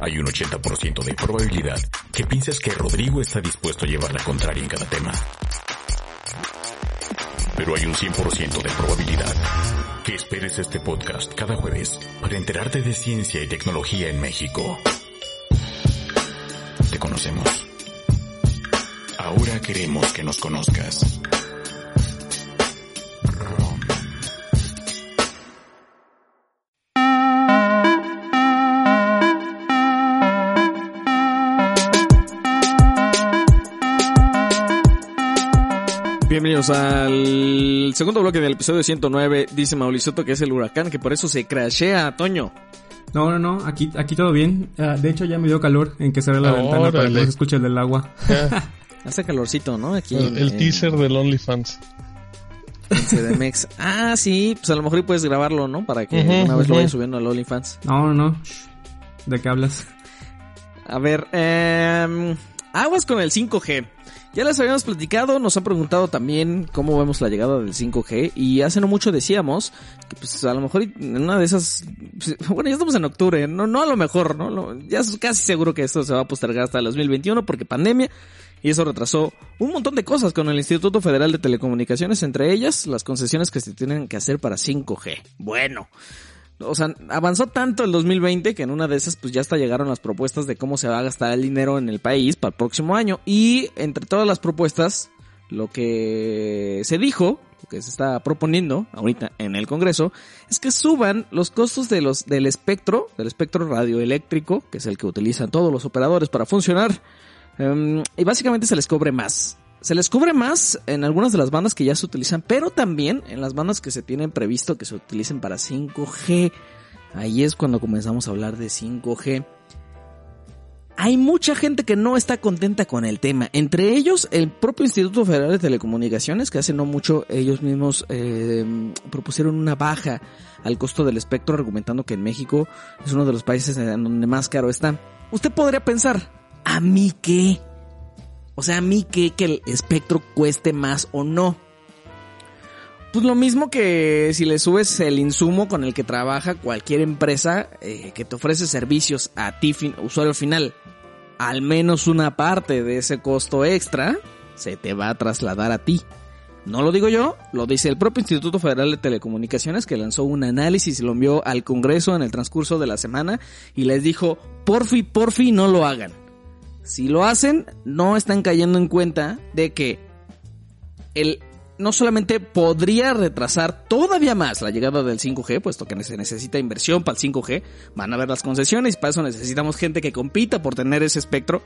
Hay un 80% de probabilidad que pienses que Rodrigo está dispuesto a llevar la contraria en cada tema. Pero hay un 100% de probabilidad que esperes este podcast cada jueves para enterarte de ciencia y tecnología en México. Te conocemos. Ahora queremos que nos conozcas. Bienvenidos al segundo bloque del episodio 109. Dice Mauricio que es el huracán, que por eso se crashea, Toño. No, no, no, aquí, aquí todo bien. Ah, de hecho, ya me dio calor en que cerré la ventana para que no se escuche el del agua. Hace calorcito, ¿no? Aquí. el, el en- teaser del OnlyFans. En CDMX. ah, sí, pues a lo mejor puedes grabarlo, ¿no? Para que una vez lo vayas subiendo al OnlyFans. No, no. ¿De qué hablas? A ver, eh, aguas con el 5G. Ya les habíamos platicado, nos han preguntado también cómo vemos la llegada del 5G y hace no mucho decíamos que pues a lo mejor en una de esas, pues, bueno ya estamos en octubre, no, no a lo mejor, ¿no? Ya es casi seguro que esto se va a postergar hasta el 2021 porque pandemia y eso retrasó un montón de cosas con el Instituto Federal de Telecomunicaciones, entre ellas las concesiones que se tienen que hacer para 5G. Bueno, o sea, avanzó tanto el 2020 que en una de esas pues ya hasta llegaron las propuestas de cómo se va a gastar el dinero en el país para el próximo año. Y entre todas las propuestas, lo que se dijo, lo que se está proponiendo ahorita en el Congreso, es que suban los costos de los, del espectro, del espectro radioeléctrico, que es el que utilizan todos los operadores para funcionar. em, y básicamente se les cobre más. Se les cubre más en algunas de las bandas que ya se utilizan, pero también en las bandas que se tienen previsto que se utilicen para 5G. Ahí es cuando comenzamos a hablar de 5G. Hay mucha gente que no está contenta con el tema. Entre ellos, el propio Instituto Federal de Telecomunicaciones, que hace no mucho ellos mismos eh, propusieron una baja al costo del espectro, argumentando que en México es uno de los países en donde más caro está. Usted podría pensar, ¿a mí qué? O sea, a mí qué que el espectro cueste más o no. Pues lo mismo que si le subes el insumo con el que trabaja cualquier empresa eh, que te ofrece servicios a ti, usuario final. Al menos una parte de ese costo extra se te va a trasladar a ti. No lo digo yo, lo dice el propio Instituto Federal de Telecomunicaciones que lanzó un análisis y lo envió al Congreso en el transcurso de la semana y les dijo, porfi, porfi, no lo hagan. Si lo hacen, no están cayendo en cuenta de que el no solamente podría retrasar todavía más la llegada del 5G, puesto que se necesita inversión para el 5G, van a haber las concesiones, para eso necesitamos gente que compita por tener ese espectro,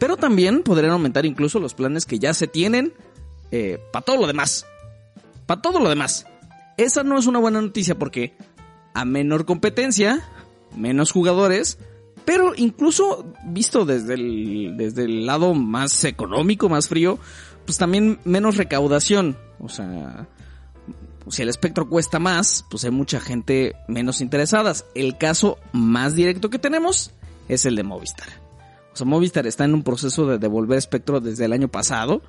pero también podrían aumentar incluso los planes que ya se tienen para todo lo demás. Para todo lo demás. Esa no es una buena noticia porque a menor competencia, menos jugadores, pero incluso visto desde el, desde el lado más económico, más frío, pues también menos recaudación. O sea, si el espectro cuesta más, pues hay mucha gente menos interesadas. El caso más directo que tenemos es el de Movistar. O sea, Movistar está en un proceso de devolver espectro desde el año pasado.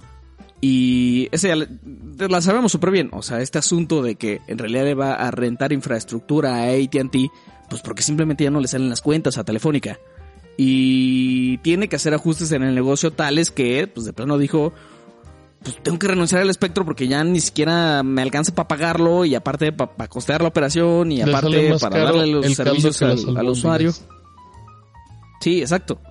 Y ese la sabemos súper bien. O sea, este asunto de que en realidad le va a rentar infraestructura a ATT, pues porque simplemente ya no le salen las cuentas a Telefónica. Y tiene que hacer ajustes en el negocio tales que, pues de plano dijo, pues tengo que renunciar al espectro porque ya ni siquiera me alcanza para pagarlo y aparte para costear la operación y aparte para darle los servicios al, al usuario. Sí, exacto.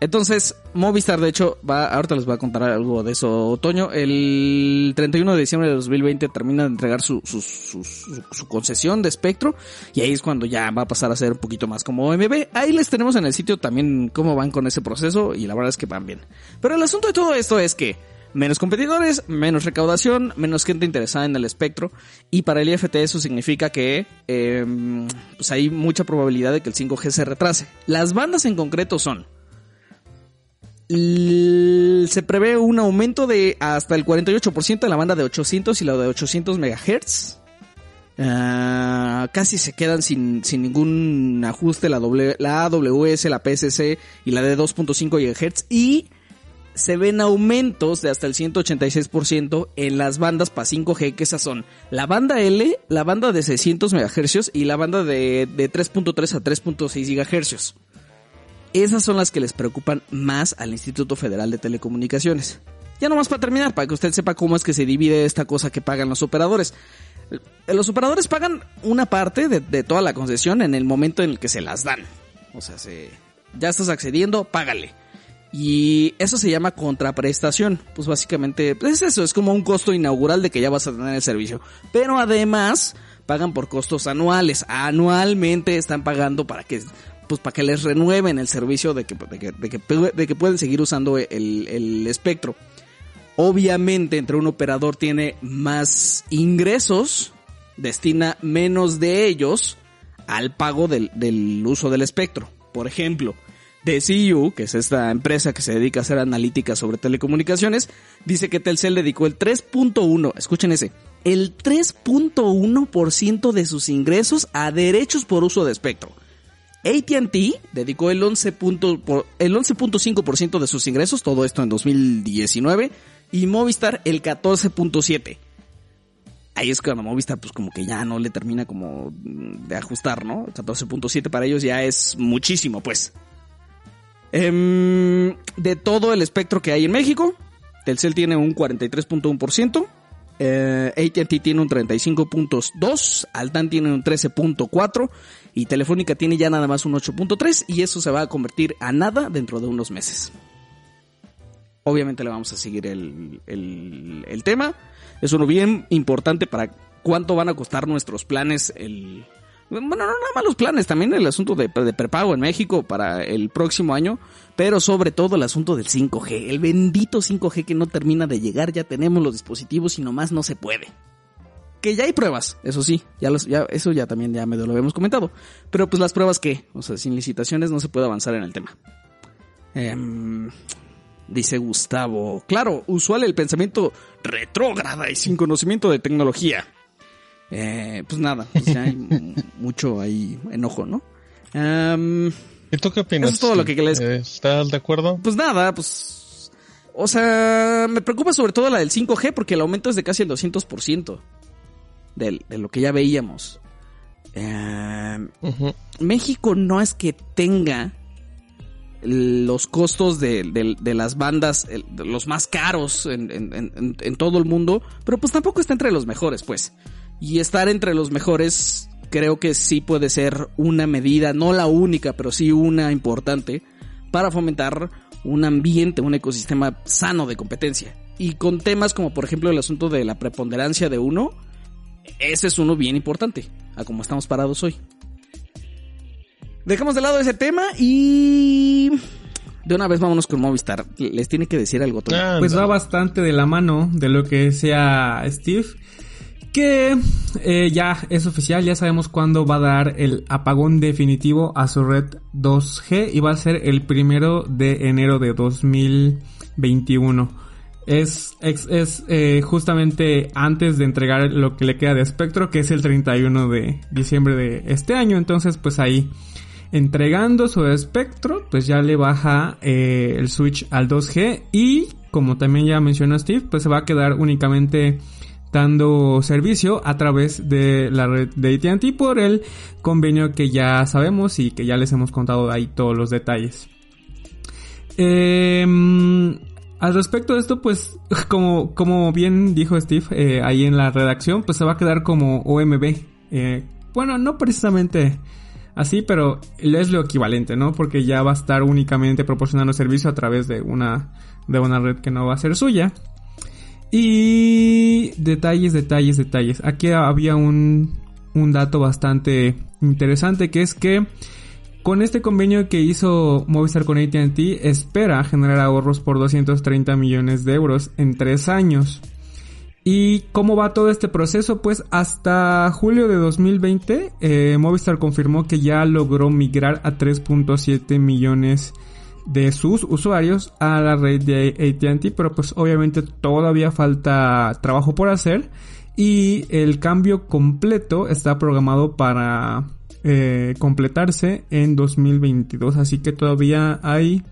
Entonces, Movistar, de hecho, va, ahorita les voy a contar algo de eso, Otoño. El 31 de diciembre de 2020 termina de entregar su, su, su, concesión de espectro y ahí es cuando ya va a pasar a ser un poquito más como OMB. Ahí les tenemos en el sitio también cómo van con ese proceso y la verdad es que van bien. Pero el asunto de todo esto es que menos competidores, menos recaudación, menos gente interesada en el espectro y para el IFT eso significa que eh, pues hay mucha probabilidad de que el 5G se retrase. Las bandas en concreto son se prevé un aumento de hasta el 48% en la banda de 800 y la de 800 megahertz. Ah, casi se quedan sin, sin ningún ajuste la, doble, la AWS, la PSC y la de 2.5 GHz y se ven aumentos de hasta el 186% en las bandas para 5G, que esas son la banda L, la banda de 600 MHz y la banda de, de 3.3 a 3.6 GHz. Esas son las que les preocupan más al Instituto Federal de Telecomunicaciones. Ya nomás para terminar, para que usted sepa cómo es que se divide esta cosa que pagan los operadores. Los operadores pagan una parte de, toda la concesión en el momento en el que se las dan. O sea, se, ya estás accediendo, págale. Y eso se llama contraprestación. Pues básicamente pues es eso, es como un costo inaugural de que ya vas a tener el servicio. Pero además pagan por costos anuales. Anualmente están pagando para que pues para que les renueven el servicio de que, de que, de que, de que pueden seguir usando el, el espectro. Obviamente, entre un operador tiene más ingresos, destina menos de ellos al pago del, del uso del espectro. Por ejemplo, DCU, que es esta empresa que se dedica a hacer analítica sobre telecomunicaciones, dice que Telcel dedicó el 3.1, escuchen ese, el 3.1% de sus ingresos a derechos por uso de espectro. ATT dedicó el 11.5% de sus ingresos, todo esto en 2019, y Movistar el 14.7%. Ahí es cuando Movistar pues como que ya no le termina como de ajustar, ¿no? 14.7 para ellos ya es muchísimo, pues. Em, de todo el espectro que hay en México, Telcel tiene un 43.1%, eh, AT&T tiene un 35.2, Altan tiene un 13.4 y Telefónica tiene ya nada más un 8.3 y eso se va a convertir a nada dentro de unos meses. Obviamente le vamos a seguir el, el, tema. Es uno bien importante para cuánto van a costar nuestros planes el, bueno, no nada más los planes, también el asunto de, prepago en México para el próximo año, pero sobre todo el asunto del 5G, el bendito 5G que no termina de llegar, ya tenemos los dispositivos y nomás no se puede. Que ya hay pruebas, eso sí, ya, los, ya eso ya también ya me lo habíamos comentado, pero pues las pruebas que, o sea, sin licitaciones no se puede avanzar en el tema. Em, dice Gustavo, claro, usual el pensamiento retrógrada y sin conocimiento de tecnología. Eh, pues nada, pues ya hay mucho ahí enojo, ¿no? ¿Y tú qué opinas? Eso es todo lo que les... Eh, ¿Estás de acuerdo? Pues nada, pues... O sea, me preocupa sobre todo la del 5G porque el aumento es de casi el 200% de, de lo que ya veíamos. México no es que tenga los costos de, las bandas, los más caros en, en, todo el mundo, pero pues tampoco está entre los mejores, pues. Y estar entre los mejores creo que sí puede ser una medida, no la única, pero sí una importante para fomentar un ambiente, un ecosistema sano de competencia. Y con temas como por ejemplo el asunto de la preponderancia de uno, ese es uno bien importante, a como estamos parados hoy. Dejamos de lado ese tema y de una vez vámonos con Movistar. Les tiene que decir algo. pues va bastante de la mano de lo que sea Steve que eh, ya es oficial, ya sabemos cuándo va a dar el apagón definitivo a su red 2G y va a ser el primero de enero de 2021. Es, es, eh, justamente antes de entregar lo que le queda de espectro, que es el 31 de diciembre de este año. Entonces, pues ahí, entregando su espectro, pues ya le baja eh, el switch al 2G y, como también ya mencionó Steve, pues se va a quedar únicamente dando servicio a través de la red de AT&T por el convenio que ya sabemos y que ya les hemos contado ahí todos los detalles. Em, al respecto de esto, pues como, como bien dijo Steve eh, ahí en la redacción, pues se va a quedar como OMB. Eh, bueno, no precisamente así, pero es lo equivalente, ¿no? Porque ya va a estar únicamente proporcionando servicio a través de una, de una red que no va a ser suya. Y detalles, detalles, detalles. Aquí había un, un dato bastante interesante que es que con este convenio que hizo Movistar con ATT espera generar ahorros por 230 millones de euros en tres años. ¿Y cómo va todo este proceso? Pues hasta julio de 2020 eh, Movistar confirmó que ya logró migrar a 3.7 millones de sus usuarios a la red de ATT, pero pues obviamente todavía falta trabajo por hacer y el cambio completo está programado para eh, completarse en 2022, así que todavía hay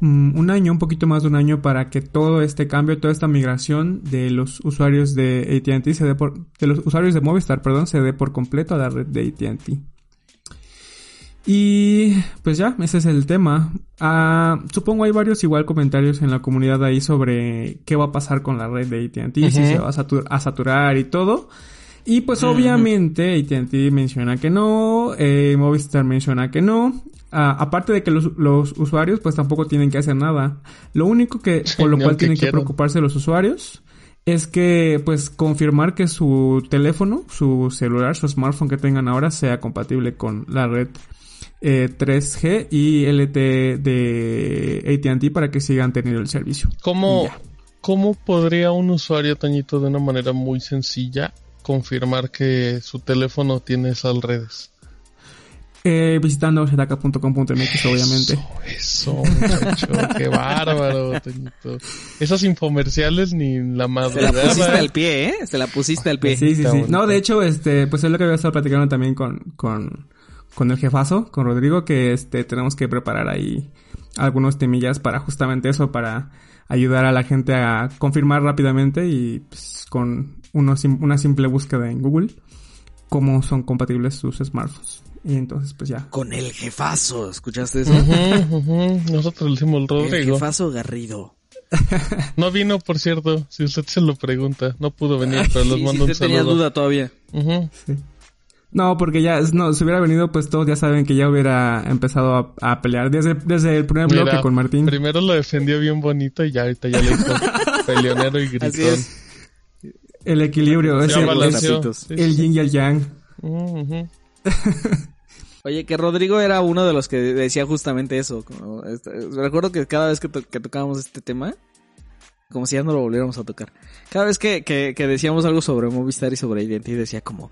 mm, un año, un poquito más de un año para que todo este cambio, toda esta migración de los usuarios de AT&T se dé por, de los usuarios de Movistar, perdón, se dé por completo a la red de AT&T. Y pues ya, ese es el tema. Ah, supongo hay varios igual comentarios en la comunidad ahí sobre qué va a pasar con la red de AT&T, si se va a, saturar y todo. Y pues obviamente AT&T menciona que no, eh, Movistar menciona que no. Ah, aparte de que los, los, usuarios pues tampoco tienen que hacer nada. Lo único que, por lo cual tienen que preocuparse los usuarios es que pues confirmar que su teléfono, su celular, su smartphone que tengan ahora sea compatible con la red 3G eh, y LTE de ATT para que sigan teniendo el servicio. ¿Cómo, ¿Cómo podría un usuario, Tañito, de una manera muy sencilla confirmar que su teléfono tiene esas redes? Eh, visitando shataka.com.mx, obviamente. Eso, muchacho, qué bárbaro, Toñito. Esos infomerciales ni la Se la pusiste al pie, ¿eh? Se la pusiste al pie. Sí, sí, Está sí. bonito. No, de hecho, este, pues es lo que había estado platicando también con, con, con el jefazo, con Rodrigo, que este, tenemos que preparar ahí algunos temillas para justamente eso, para ayudar a la gente a confirmar rápidamente y pues, con uno sim- una simple búsqueda en Google cómo son compatibles sus smartphones. Y entonces, pues ya. Con el jefazo, ¿escuchaste eso? Ujú, ujú. Nosotros le decimos el El Rodrigo. jefazo Garrido. No vino, por cierto, si usted se lo pregunta. No pudo venir, pero los Sí, mando sí, un te tenía saludo. duda todavía. Ujú. Sí. No, porque ya, no, si hubiera venido, pues todos ya saben que ya hubiera empezado a, a pelear desde, desde el primer bloque Mira, con Martín. Primero lo defendió bien bonito y ya ahorita ya le hizo peleonero y gritón. Así es. El equilibrio, es el. Sí, el sí. yin y el yang. Oye, que Rodrigo era uno de los que decía justamente eso. como, este, recuerdo que cada vez que, to- que tocábamos este tema, como si ya no lo volviéramos a tocar, cada vez que, que, que decíamos algo sobre Movistar y sobre Identity, decía como,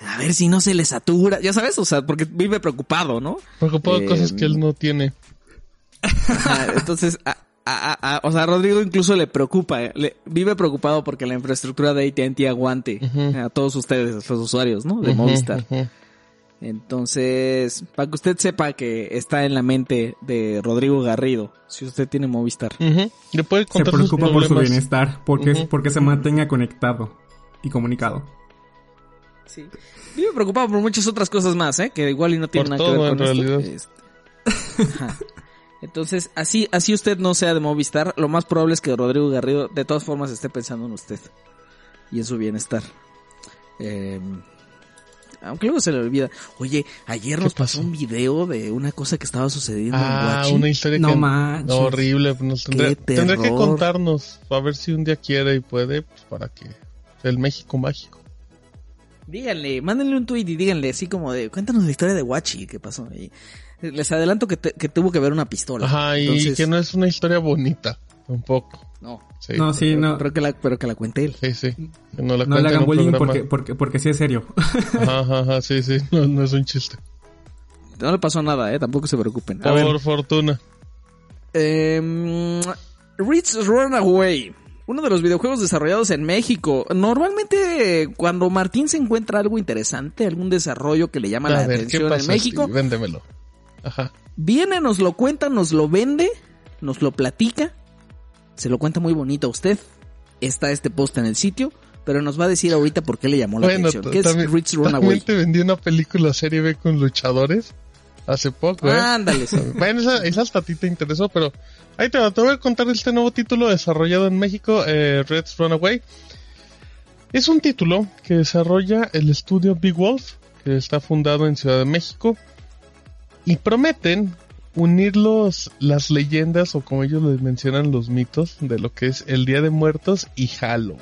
a ver si no se le satura, ya sabes, o sea, porque vive preocupado, ¿no? Preocupado de Eh, cosas que él no tiene. Ajá, entonces, a, a- a- a- o sea, a Rodrigo incluso le preocupa, eh, le- vive preocupado porque la infraestructura de AT&T aguante Ujú. a todos ustedes, los usuarios, ¿no? De Movistar. Entonces, para que usted sepa que está en la mente de Rodrigo Garrido, si usted tiene Movistar. Ujú. Le puede Se preocupa por su bienestar, porque, Ujú. porque se mantenga conectado y comunicado. Sí. Vive preocupado por muchas otras cosas más, ¿eh? Que igual y no tiene Por nada que ver en con esto. realidad. Este, ajá. Entonces, así, así usted no sea de Movistar, lo más probable es que Rodrigo Garrido de todas formas esté pensando en usted y en su bienestar. Eh, aunque luego se le olvida. Oye, ayer ¿Qué nos pasó pasó? un video de una cosa que estaba sucediendo en Ah, Guachi. una historia No que... manches. horrible. pues Nos tendrá, Qué tendrá que contarnos. A ver si un día quiere y puede. Pues para que... El México mágico. Díganle, mándenle un tweet y díganle así como de, cuéntanos la historia de Guachi, ¿qué pasó? Y les adelanto que, te- que tuvo que ver una pistola. Ajá, y Entonces, que no es una historia bonita. Tampoco. no, Sí. No, sí, no. pero que la, pero que la cuente él. Sí, sí. Que no la No le hagan bullying porque, porque, porque sí es serio. Ajá, ajá, ajá, sí, sí. No, no es un chiste. No le pasó nada, eh, tampoco se preocupen. A ver, Por fortuna. eh, Ritz Runaway. Uno de los videojuegos desarrollados en México. Normalmente, cuando Martín se encuentra algo interesante, algún desarrollo que le llama la ver, ¿qué atención en? México, Sí, véndemelo. Ajá. Viene, nos lo cuenta, nos lo vende, nos lo platica, se lo cuenta muy bonito a usted. Está este post en el sitio, pero nos va a decir ahorita por qué le llamó la Bueno, atención. ¿Qué es también Runaway? te vendí una película serie B con luchadores hace poco, ¿eh? Ándale. Bueno, esa, esa hasta a ti te interesó, pero ahí te va. Te voy a contar este nuevo título desarrollado en México, eh, Red's Runaway. Es un título que desarrolla el estudio Big Wolf, que está fundado en Ciudad de México, y prometen unir los, las leyendas, o como ellos les mencionan, los mitos de lo que es el Día de Muertos y Halloween.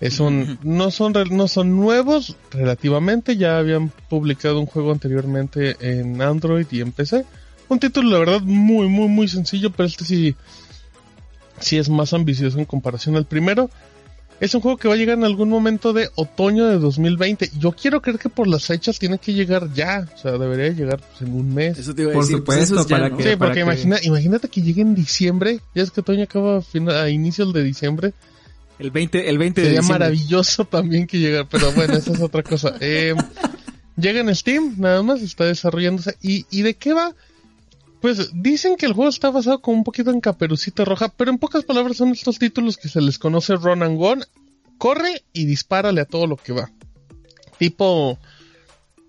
Es un, no son, no son nuevos relativamente, ya habían publicado un juego anteriormente en Android y en PC. Un título, la verdad, muy, muy, muy sencillo, pero este sí, sí es más ambicioso en comparación al primero. Es un juego que va a llegar en algún momento de otoño de 2020. Yo quiero creer que por las fechas tiene que llegar ya. O sea, debería llegar pues, en un mes. Eso te iba a Por decir, pues supuesto, ya, para ¿no? que- Sí, para porque imagina, imagínate que llegue en diciembre. Ya es que otoño acaba a, fina- a inicios de diciembre. El 20, el 20 de Sería diciembre. maravilloso también que llegara, pero bueno, esa es otra cosa. Eh, llega en Steam, nada más, está desarrollándose. ¿Y, ¿Y de qué va? Pues dicen que el juego está basado como un poquito en Caperucita Roja, pero en pocas palabras son estos títulos que se les conoce run and gun. Corre y dispárale a todo lo que va. Tipo,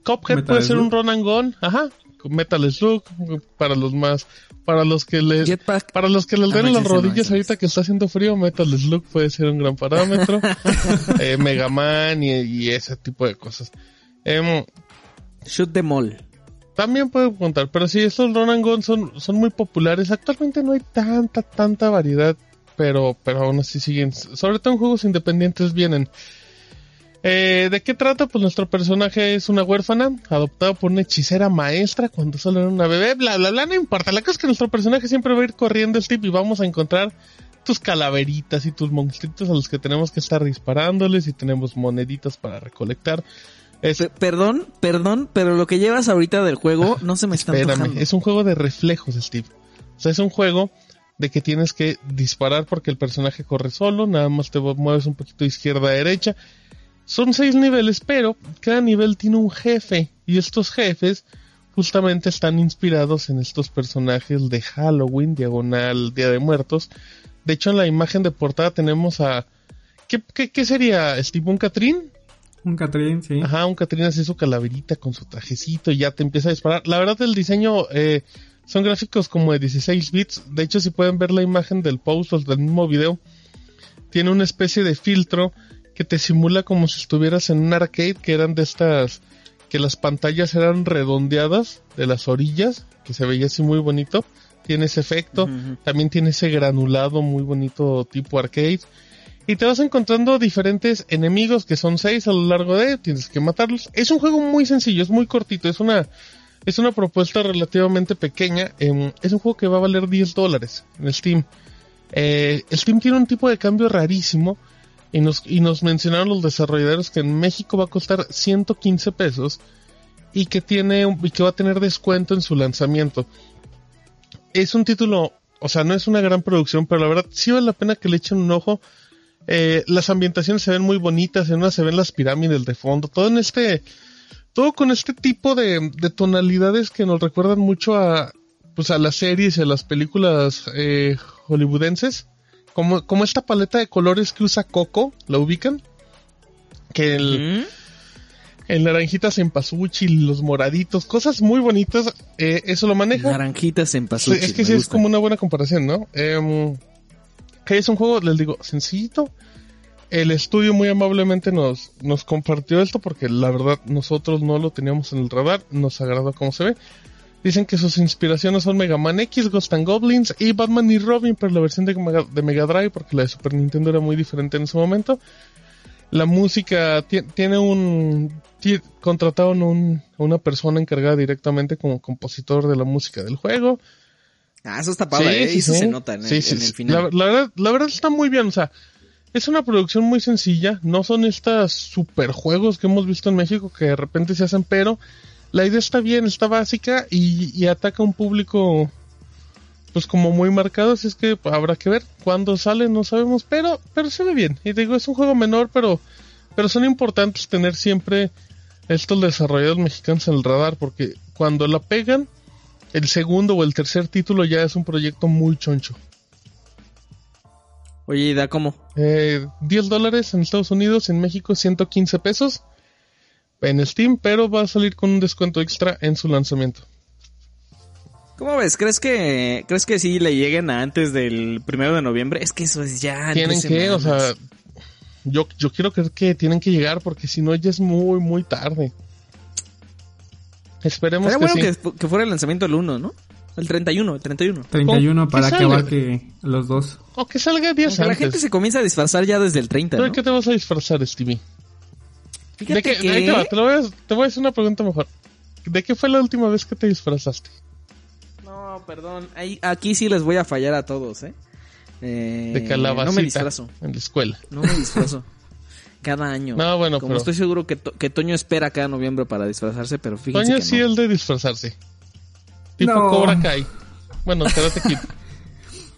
Cuphead Metal puede ser un run and gun, ajá. Metal Slug, para los más, para los que les, Jetpack. para los que les Ah, den las rodillas no ahorita que está haciendo frío, Metal Slug puede ser un gran parámetro. eh, Mega Man y, y ese tipo de cosas. Em, Shoot them all. También puedo contar, pero sí, estos run and gun son, son muy populares. Actualmente no hay tanta, tanta variedad, pero, pero aún así siguen. Sobre todo en juegos independientes vienen. Eh, ¿De qué trata? Pues nuestro personaje es una huérfana, adoptada por una hechicera maestra cuando solo era una bebé, bla, bla, bla, no importa. La cosa es que nuestro personaje siempre va a ir corriendo el tip y vamos a encontrar tus calaveritas y tus monstruitos a los que tenemos que estar disparándoles y tenemos moneditas para recolectar. Es, perdón, perdón, pero lo que llevas ahorita del juego no se me está espérame, antojando. es un juego de reflejos, Steve. O sea, es un juego de que tienes que disparar porque el personaje corre solo, nada más te mueves un poquito de izquierda a derecha. Son seis niveles, pero cada nivel tiene un jefe y estos jefes justamente están inspirados en estos personajes de Halloween, diagonal, Día de Muertos. De hecho, en la imagen de portada tenemos a... ¿Qué, qué, qué sería? ¿Steve un Catrín? Un Catrín, sí. Ajá, un Catrina así su calaverita con su trajecito y ya te empieza a disparar. La verdad el diseño eh, son gráficos como de 16 bits. De hecho, si pueden ver la imagen del post o del mismo video, tiene una especie de filtro que te simula como si estuvieras en un arcade que eran de estas que las pantallas eran redondeadas de las orillas, que se veía así muy bonito. Tiene ese efecto, también tiene ese granulado muy bonito tipo arcade. Y te vas encontrando diferentes enemigos que son seis a lo largo de, tienes que matarlos. Es un juego muy sencillo, es muy cortito, es una, es una propuesta relativamente pequeña. em, es un juego que va a valer 10 dólares en Steam. Eh, Steam tiene un tipo de cambio rarísimo y nos, y nos mencionaron los desarrolladores que en México va a costar 115 pesos y que tiene y que va a tener descuento en su lanzamiento. Es un título, o sea, no es una gran producción, pero la verdad sí vale la pena que le echen un ojo. Eh, las ambientaciones se ven muy bonitas, en una se ven las pirámides de fondo, todo en este, todo con este tipo de, de tonalidades que nos recuerdan mucho a, pues a las series y a las películas eh, hollywoodenses, como, como esta paleta de colores que usa Coco, ¿la ubican? Que el, el naranjitas en pasuchi, los moraditos, cosas muy bonitas, eh, eso lo maneja. Naranjitas en Sí, pasuchi. es que sí es como una buena comparación, ¿no? Em, que es un juego, les digo, sencillito. El estudio muy amablemente nos, nos compartió esto porque la verdad nosotros no lo teníamos en el radar, nos agradó cómo se ve. Dicen que sus inspiraciones son Mega Man X, Ghost and Goblins y Batman y Robin, pero la versión de Mega, Drive porque la de Super Nintendo era muy diferente en ese momento. La música ti- tiene un... contrataron un, a una persona encargada directamente como compositor de la música del juego. Ah, eso está padre, ¿eh? Y eso se nota en el, Sí, sí, en el sí. final. La, la verdad, la verdad está muy bien, o sea, es una producción muy sencilla, no son estas super juegos que hemos visto en México que de repente se hacen, pero la idea está bien, está básica y, y ataca a un público pues como muy marcado, así es que habrá que ver cuándo sale, no sabemos, pero pero se ve bien. Y digo, es un juego menor, pero pero son importantes tener siempre estos desarrolladores mexicanos en el radar porque cuando la pegan el segundo o el tercer título ya es un proyecto muy choncho. Oye, ¿y da cómo? Eh, 10 dólares en Estados Unidos, en México 115 pesos en Steam, pero va a salir con un descuento extra en su lanzamiento. ¿Cómo ves? ¿Crees que crees que sí le lleguen a antes del primero de noviembre? Es que eso es ya. en tienen que, o sea, yo, yo quiero creer que tienen que llegar porque si no ya es muy, muy tarde. Esperemos Estaría que bueno sí. que, que fuera el lanzamiento el 1, ¿no? El 31, el 31. 31 ¿Qué para que abarque los dos. O que salga 10 Aunque la gente antes. se comienza a disfrazar ya desde el 30, ¿Tú ¿no? ¿De qué te vas a disfrazar, Stevie? Fíjate ¿De qué, que... ahí te, va, te, lo voy a, te voy a hacer una pregunta mejor. ¿De qué fue la última vez que te disfrazaste? No, perdón. Ahí, aquí sí les voy a fallar a todos, ¿eh? Eh, De calabacita. No me disfrazo. En la escuela. No me disfrazo. Cada año. No, bueno, Como pero- estoy seguro que, To- que Toño espera cada noviembre para disfrazarse, pero fíjense Toño que sí no. el de disfrazarse. Tipo No. Cobra Kai. Bueno, Karate Kid.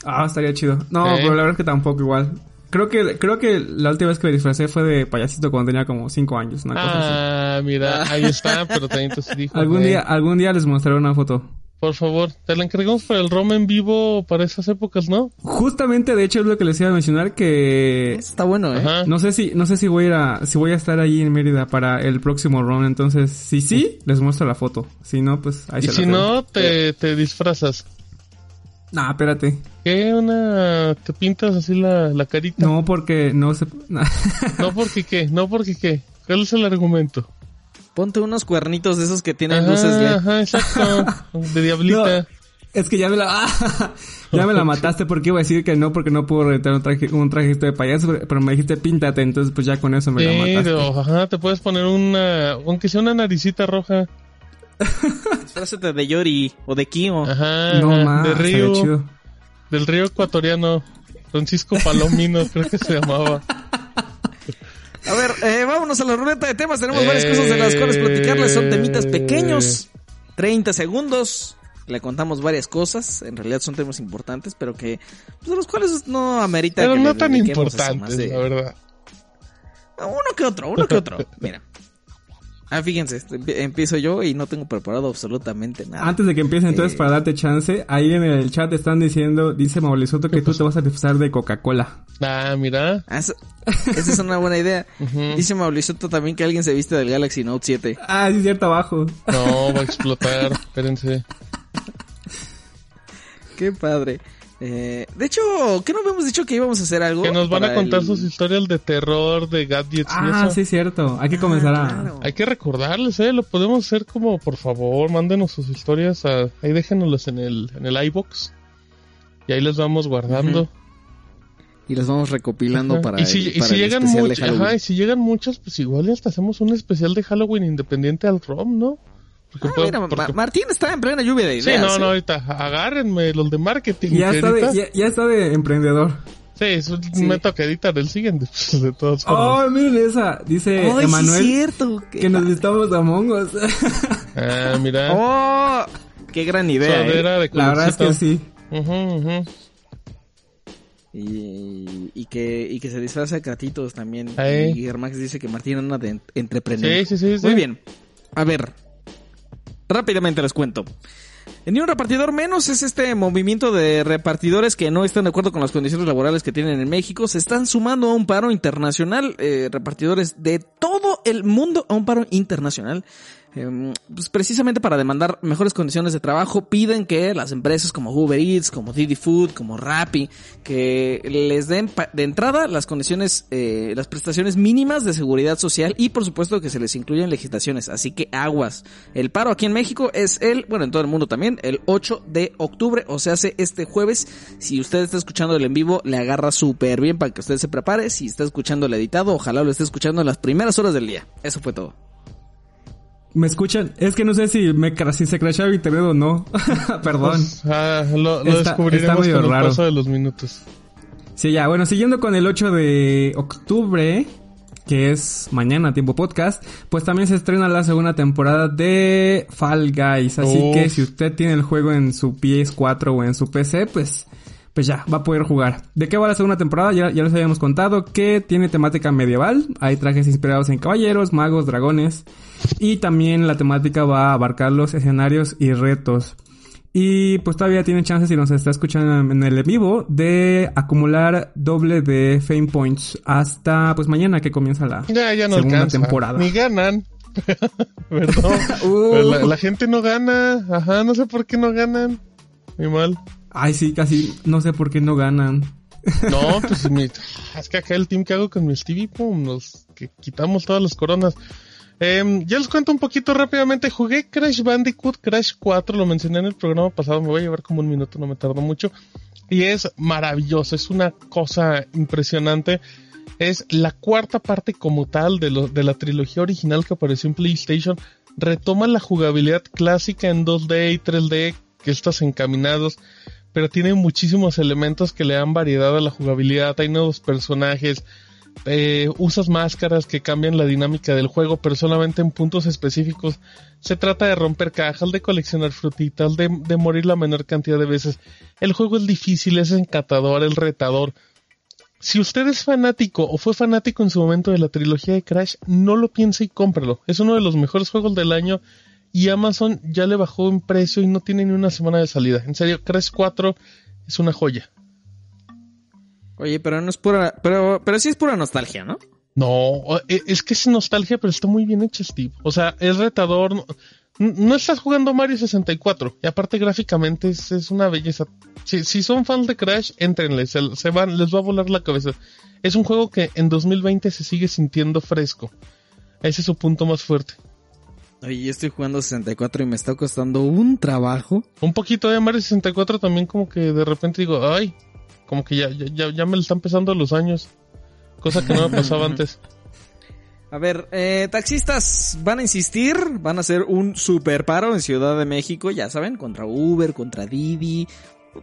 Ah, estaría chido. No, ¿Eh? pero la verdad es que tampoco igual. Creo que, creo que la última vez que me disfracé fue de payasito cuando tenía como 5 años, una cosa así. Ah, mira, ahí está, pero también te dijo. Algún eh, día, algún día les mostraré una foto. Por favor, te la encargamos para el ROM en vivo para esas épocas, ¿no? Justamente, de hecho, es lo que les iba a mencionar que Está bueno, ¿eh? Ajá. no sé si, no sé si voy a ir a, si voy a estar ahí en Mérida para el próximo round. Entonces, si sí, les muestro la foto. Si no, pues ahí Y se si dejo. no, te, te disfrazas. Nah, espérate. ¿Qué? Una... ¿Te pintas así la, la carita? No, porque no se, No, porque qué, no porque qué. ¿Cuál es el argumento? Ponte unos cuernitos de esos que tienen Ajá, luces LED. ajá, exacto. De diablita. No, es que ya me la, ah, ya me la mataste porque iba a decir que no, porque no puedo rentar un traje, un trajito de payaso, pero- me dijiste píntate, entonces pues ya con eso me la mataste. Pero, ajá, te puedes poner una, aunque sea una naricita roja. Disfrázate de Yori o de Kio. Ajá, No ajá, más, de río, chido. del río ecuatoriano. Francisco Palomino, creo que se llamaba. A ver, eh, vámonos a la ruleta de temas. Tenemos varias cosas de las cuales platicarles. Son temitas pequeños. 30 segundos. Le contamos varias cosas. En realidad son temas importantes, pero que, pues, de los cuales no amerita Pero que no le tan importantes, de- la verdad. Uno que otro, uno que otro. Mira. Ah, fíjense, este, empie- empiezo yo y no tengo preparado absolutamente nada. Antes de que empiece entonces Eh. para darte chance, ahí en el chat están diciendo, dice Mauricio que tú te vas a disfrazar de Coca-Cola. Ah, mira. Ah, esa es una buena idea. Dice Mauricio también que alguien se viste del Galaxy Note 7. Ah, sí, cierto, abajo. No, va a explotar. Espérense. Qué padre. Eh, de hecho, ¿qué no habíamos dicho que íbamos a hacer algo? Que nos van a contar el- sus historias de terror, de gadgets y Ah, eso. sí, cierto. Hay que comenzar a... Claro. Hay que recordarles, eh, lo podemos hacer como, por favor, mándenos sus historias, a, ahí déjenoslas en el, en el iBox. Y ahí les vamos guardando. Y los vamos recopilando Ajá. para y si, el, y para si el llegan especial de muchas, Halloween. ajá, y si llegan muchas, pues igual hasta hacemos un especial de Halloween independiente al ROM, ¿no? Porque Ah, puedo- mira, porque- Martín está en plena lluvia de Sí, ideas. no, ¿eh? no, ahorita agárrenme los de marketing. Ya que está, de, ya, ya está de emprendedor. Sí, eso Sí. me toca editar el siguiente, pues, de todas formas. Oh, miren esa. Dice Ay, sí es Emanuel cierto. Qué que nos necesitamos Among Us. Ah, mira. Oh, qué gran idea. ¿eh? La verdad es que sí. Ujú, ujú. Y, y que, y que se disfraza de gatitos también. Y Germax dice que Martín anda de entrepreneur. Sí, sí, sí, sí. Muy bien. A ver. Rápidamente les cuento. Ni un repartidor menos es este movimiento de repartidores que no están de acuerdo con las condiciones laborales que tienen en México. Se están sumando a un paro internacional. eh, repartidores de todo el mundo a un paro internacional. Em, pues precisamente para demandar mejores condiciones de trabajo, piden que las empresas como Uber Eats, como Didi Food, como Rappi, que les den de entrada las condiciones, eh, las prestaciones mínimas de seguridad social y por supuesto que se les incluyan legislaciones. Así que aguas. El paro aquí en México es el, bueno, en todo el mundo también, el 8 de octubre, o se hace este jueves. Si usted está escuchando el en vivo, le agarra súper bien para que usted se prepare. Si está escuchando el editado, ojalá lo esté escuchando en las primeras horas del día. Eso fue todo. ¿Me escuchan? Es que no sé si, me, si se crashaba el internet o no. Perdón. Pues, ah, lo, lo Está- descubriremos está medio con el paso de los minutos. Sí, ya, bueno, siguiendo con el 8 de octubre, que es mañana, tiempo podcast, pues también se estrena la segunda temporada de Fall Guys. Así Uf. que si usted tiene el juego en su PS4 o en su PC, pues, pues ya, va a poder jugar. ¿De qué va la segunda temporada? Ya, ya les habíamos contado que tiene temática medieval. Hay trajes inspirados en caballeros, magos, dragones. Y también la temática va a abarcar los escenarios y retos. Y pues todavía tiene chance si nos está escuchando en el en vivo de acumular doble de Fame Points hasta pues mañana que comienza la Ya, ya no segunda alcanza. temporada. Ni ganan. Perdón. Uh. La, la gente no gana. Ajá, no sé por qué no ganan. Muy mal. Ay, sí, casi no sé por qué no ganan. No, pues mi- es que acá el team que hago con mi Stevie, pum, nos que quitamos todas las coronas. Em, ya les cuento un poquito rápidamente. Jugué Crash Bandicoot Crash 4, lo mencioné en el programa pasado, me voy a llevar como un minuto, no me tardo mucho. Y es maravilloso, es una cosa impresionante. Es la cuarta parte como tal de, lo, de la trilogía original que apareció en PlayStation. Retoma la jugabilidad clásica en 2D y 3D que estás encaminados pero tiene muchísimos elementos que le dan variedad a la jugabilidad. Hay nuevos personajes, eh, usas máscaras que cambian la dinámica del juego, pero solamente en puntos específicos. Se trata de romper cajas, de coleccionar frutitas, de, de morir la menor cantidad de veces. El juego es difícil, es encantador, es retador. Si usted es fanático o fue fanático en su momento de la trilogía de Crash, no lo piense y cómpralo. Es uno de los mejores juegos del año y Amazon ya le bajó en precio y no tiene ni una semana de salida. En serio, Crash 4 es una joya. Oye, pero no es pura, pero, pero sí es pura nostalgia, ¿no? No, e- es que es nostalgia, pero está muy bien hecho, Steve. O sea, es retador. No, no estás jugando Mario 64. Y aparte, gráficamente es, es una belleza. Si, si son fans de Crash, entrenles. Se, se van, les va a volar la cabeza. Es un juego que en 2020 se sigue sintiendo fresco. Ese es su punto más fuerte. Oye, yo estoy jugando 64 y me está costando un trabajo. Un poquito de Mario 64 también como que de repente digo, ay, como que ya, ya, ya, ya me están pesando los años. Cosa que no me pasaba antes. A ver, eh, taxistas van a insistir, van a hacer un super paro en Ciudad de México, ya saben, contra Uber, contra Didi,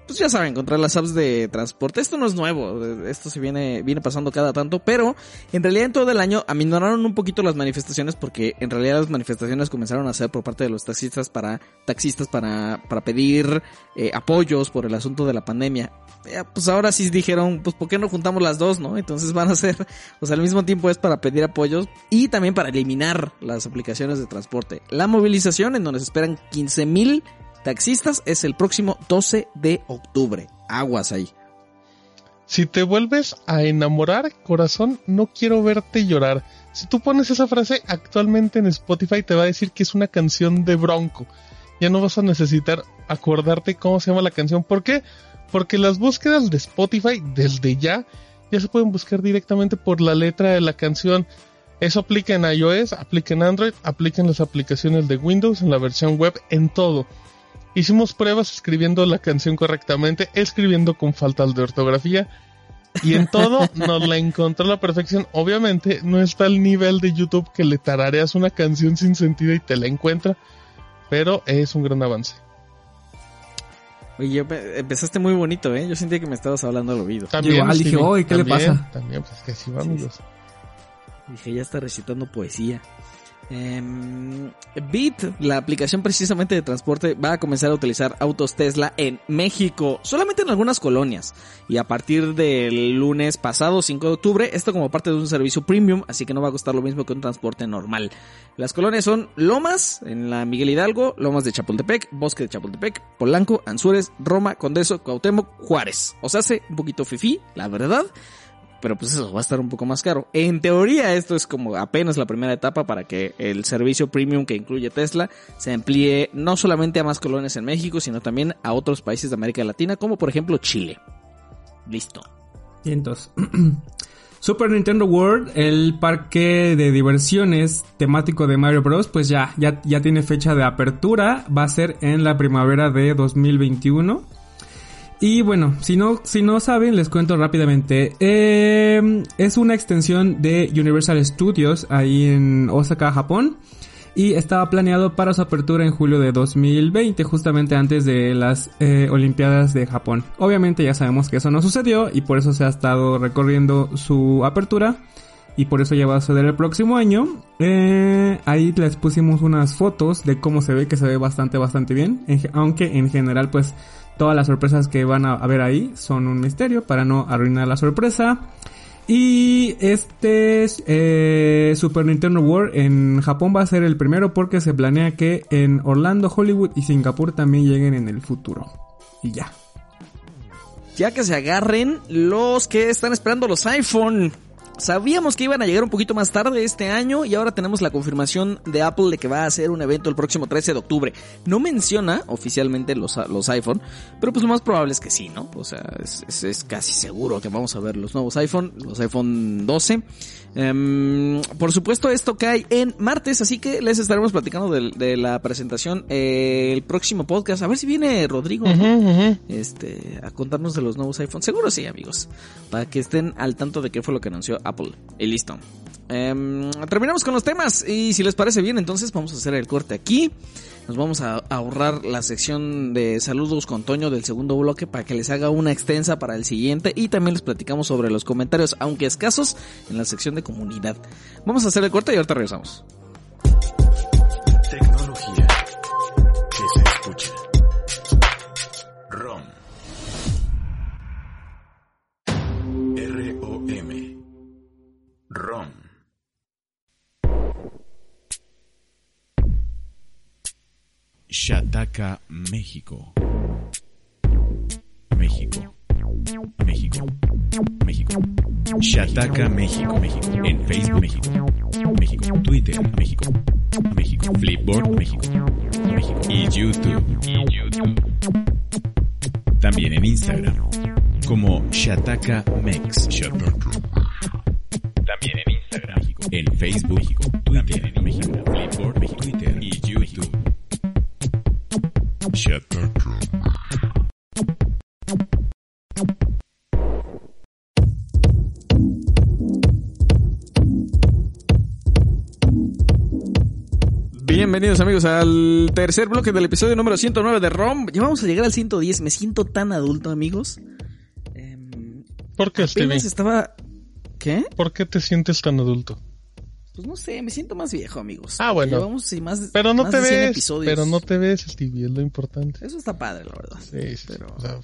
pues ya saben, contra las apps de transporte. Esto no es nuevo, esto se viene, viene pasando cada tanto, pero en realidad en todo el año aminoraron un poquito las manifestaciones porque en realidad las manifestaciones comenzaron a ser por parte de los taxistas para, taxistas para, para pedir eh, apoyos por el asunto de la pandemia. Eh, pues ahora sí dijeron, pues ¿por qué no juntamos las dos, no? Entonces van a ser, o sea, al mismo tiempo es para pedir apoyos y también para eliminar las aplicaciones de transporte. La movilización en donde se esperan 15 mil taxistas es el próximo 12 de octubre. Aguas ahí. Si te vuelves a enamorar, corazón, no quiero verte llorar. Si tú pones esa frase actualmente en Spotify te va a decir que es una canción de Bronco. Ya no vas a necesitar acordarte cómo se llama la canción. ¿Por qué? Porque las búsquedas de Spotify desde ya ya se pueden buscar directamente por la letra de la canción. Eso aplica en iOS, aplica en Android, aplica en las aplicaciones de Windows, en la versión web, en todo. Hicimos pruebas escribiendo la canción correctamente, escribiendo con faltas de ortografía. Y en todo nos la encontró a la perfección. Obviamente no está al nivel de YouTube que le tarareas una canción sin sentido y te la encuentra. Pero es un gran avance. Oye, empezaste muy bonito, ¿eh? Yo sentía que me estabas hablando al oído. También, igual dije, oye, ¿qué le pasa? También, pues que así va, amigos. Dije, ya está recitando poesía. Eh, Bit, la aplicación precisamente de transporte, va a comenzar a utilizar autos Tesla en México, solamente en algunas colonias. Y a partir del lunes pasado, 5 de octubre, esto como parte de un servicio premium, así que no va a costar lo mismo que un transporte normal. Las colonias son Lomas, en la Miguel Hidalgo, Lomas de Chapultepec, Bosque de Chapultepec, Polanco, Anzures, Roma, Condeso, Cuauhtémoc, Juárez. O sea, hace un poquito fifí, la verdad pero pues eso va a estar un poco más caro. En teoría esto es como apenas la primera etapa para que el servicio premium que incluye Tesla se amplíe no solamente a más colonias en México, sino también a otros países de América Latina, como por ejemplo Chile. Listo. Y entonces, Super Nintendo World, el parque de diversiones temático de Mario Bros, pues ya, ya, ya tiene fecha de apertura, va a ser en la primavera de 2021. Y bueno, si no, si no saben, les cuento rápidamente. Eh, es una extensión de Universal Studios ahí en Osaka, Japón. Y estaba planeado para su apertura en julio de 2020, justamente antes de las eh, Olimpiadas de Japón. Obviamente ya sabemos que eso no sucedió y por eso se ha estado recorriendo su apertura. Y por eso ya va a suceder el próximo año. Eh, ahí les pusimos unas fotos de cómo se ve, que se ve bastante, bastante bien. aunque en general pues Todas las sorpresas que van a ver ahí son un misterio para no arruinar la sorpresa. Y este eh, Super Nintendo World en Japón va a ser el primero porque se planea que en Orlando, Hollywood y Singapur también lleguen en el futuro. Y ya. Ya que se agarren los que están esperando los iPhone. Sabíamos que iban a llegar un poquito más tarde este año y ahora tenemos la confirmación de Apple de que va a hacer un evento el próximo 13 de octubre. No menciona oficialmente los, los iPhone, pero pues lo más probable es que sí, ¿no? O sea, es, es casi seguro que vamos a ver los nuevos iPhone, los iPhone 12. Em, por supuesto, esto cae en martes, así que les estaremos platicando de, la presentación eh, el próximo podcast. A ver si viene Rodrigo este a contarnos de los nuevos iPhones. Seguro sí, amigos. Para que estén al tanto de qué fue lo que anunció Apple. Y listo. Em, terminamos con los temas. Y si les parece bien, entonces vamos a hacer el corte aquí. Nos vamos a ahorrar la sección de saludos con Toño del segundo bloque para que les haga una extensa para el siguiente y también les platicamos sobre los comentarios, aunque escasos, en la sección de comunidad. Vamos a hacer el corte y ahorita regresamos. Shataka, México. México. México. México. Shataka, México. México. En Facebook, México. México. Twitter, México. México. Flipboard, México. México. Y YouTube. Y YouTube. También en Instagram. Como Shataka Mex. También en Instagram. En Facebook, Bienvenidos amigos al tercer bloque del episodio número 109 de ROM. Ya vamos a llegar al 110. Me siento tan adulto, amigos. Em, ¿Por qué, Stevie? estaba... ¿Qué? ¿Por qué te sientes tan adulto? Pues no sé, me siento más viejo, amigos. Ah, bueno. Llevamos más, Pero no más te de 100 ves, episodios. pero no te ves, Stevie, es lo importante. Eso está padre, la verdad. Sí, sí, Pero,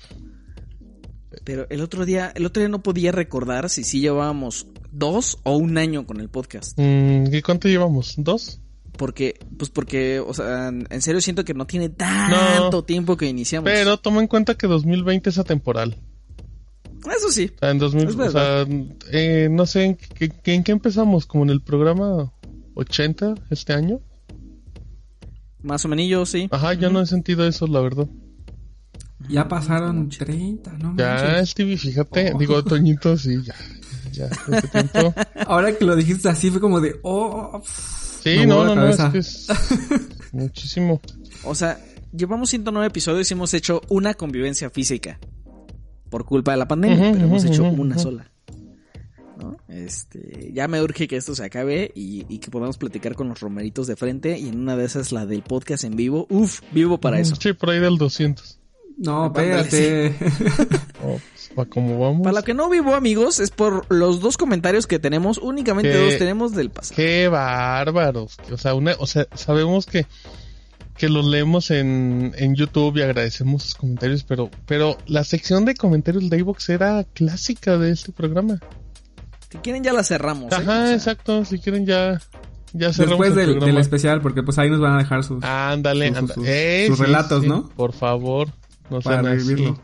pero el otro día, el otro día no podía recordar si sí llevábamos dos o un año con el podcast. mm, ¿y cuánto llevamos? ¿Dos? Porque, pues porque, o sea, en serio siento que no tiene tanto tiempo que iniciamos. Pero toma en cuenta que 2020 es atemporal. Eso sí. O sea, en 2000, Es o sea, eh, no sé, ¿en qué, qué- en qué empezamos? ¿Como en el programa 80 este año? Más o menos, sí. Ajá, yo no he sentido eso, la verdad. Ya pasaron 30, no Ya, manches. Stevie, fíjate. Oh. Digo, Toñito, sí, ya. Ya, hace tiempo. Ahora que lo dijiste así fue como de, oh, Sí, no, no, no, es cabeza. que es muchísimo. O sea, llevamos 109 episodios y hemos hecho una convivencia física. Por culpa de la pandemia, pero hemos hecho una sola. ¿No? Este, ya me urge que esto se acabe y, y que podamos platicar con los romeritos de frente y en una de esas la del podcast en vivo. Uf, vivo para eso. Sí, por ahí del 200. no, espérate. para cómo vamos. Para lo que no vivo, amigos, es por los dos comentarios que tenemos. Únicamente dos tenemos del pasado. Qué bárbaros. O sea, una, o sea, sabemos que, que los leemos en, en YouTube y agradecemos sus comentarios, pero, pero la sección de comentarios de iVoox era clásica de este programa. Si quieren ya la cerramos. ¿eh? Ajá, O sea, exacto. Si quieren ya, ya cerramos Después el del, especial, porque pues ahí nos van a dejar sus... Ándale, sus- Eh, sus relatos, ¿no? Por favor, no para sean así.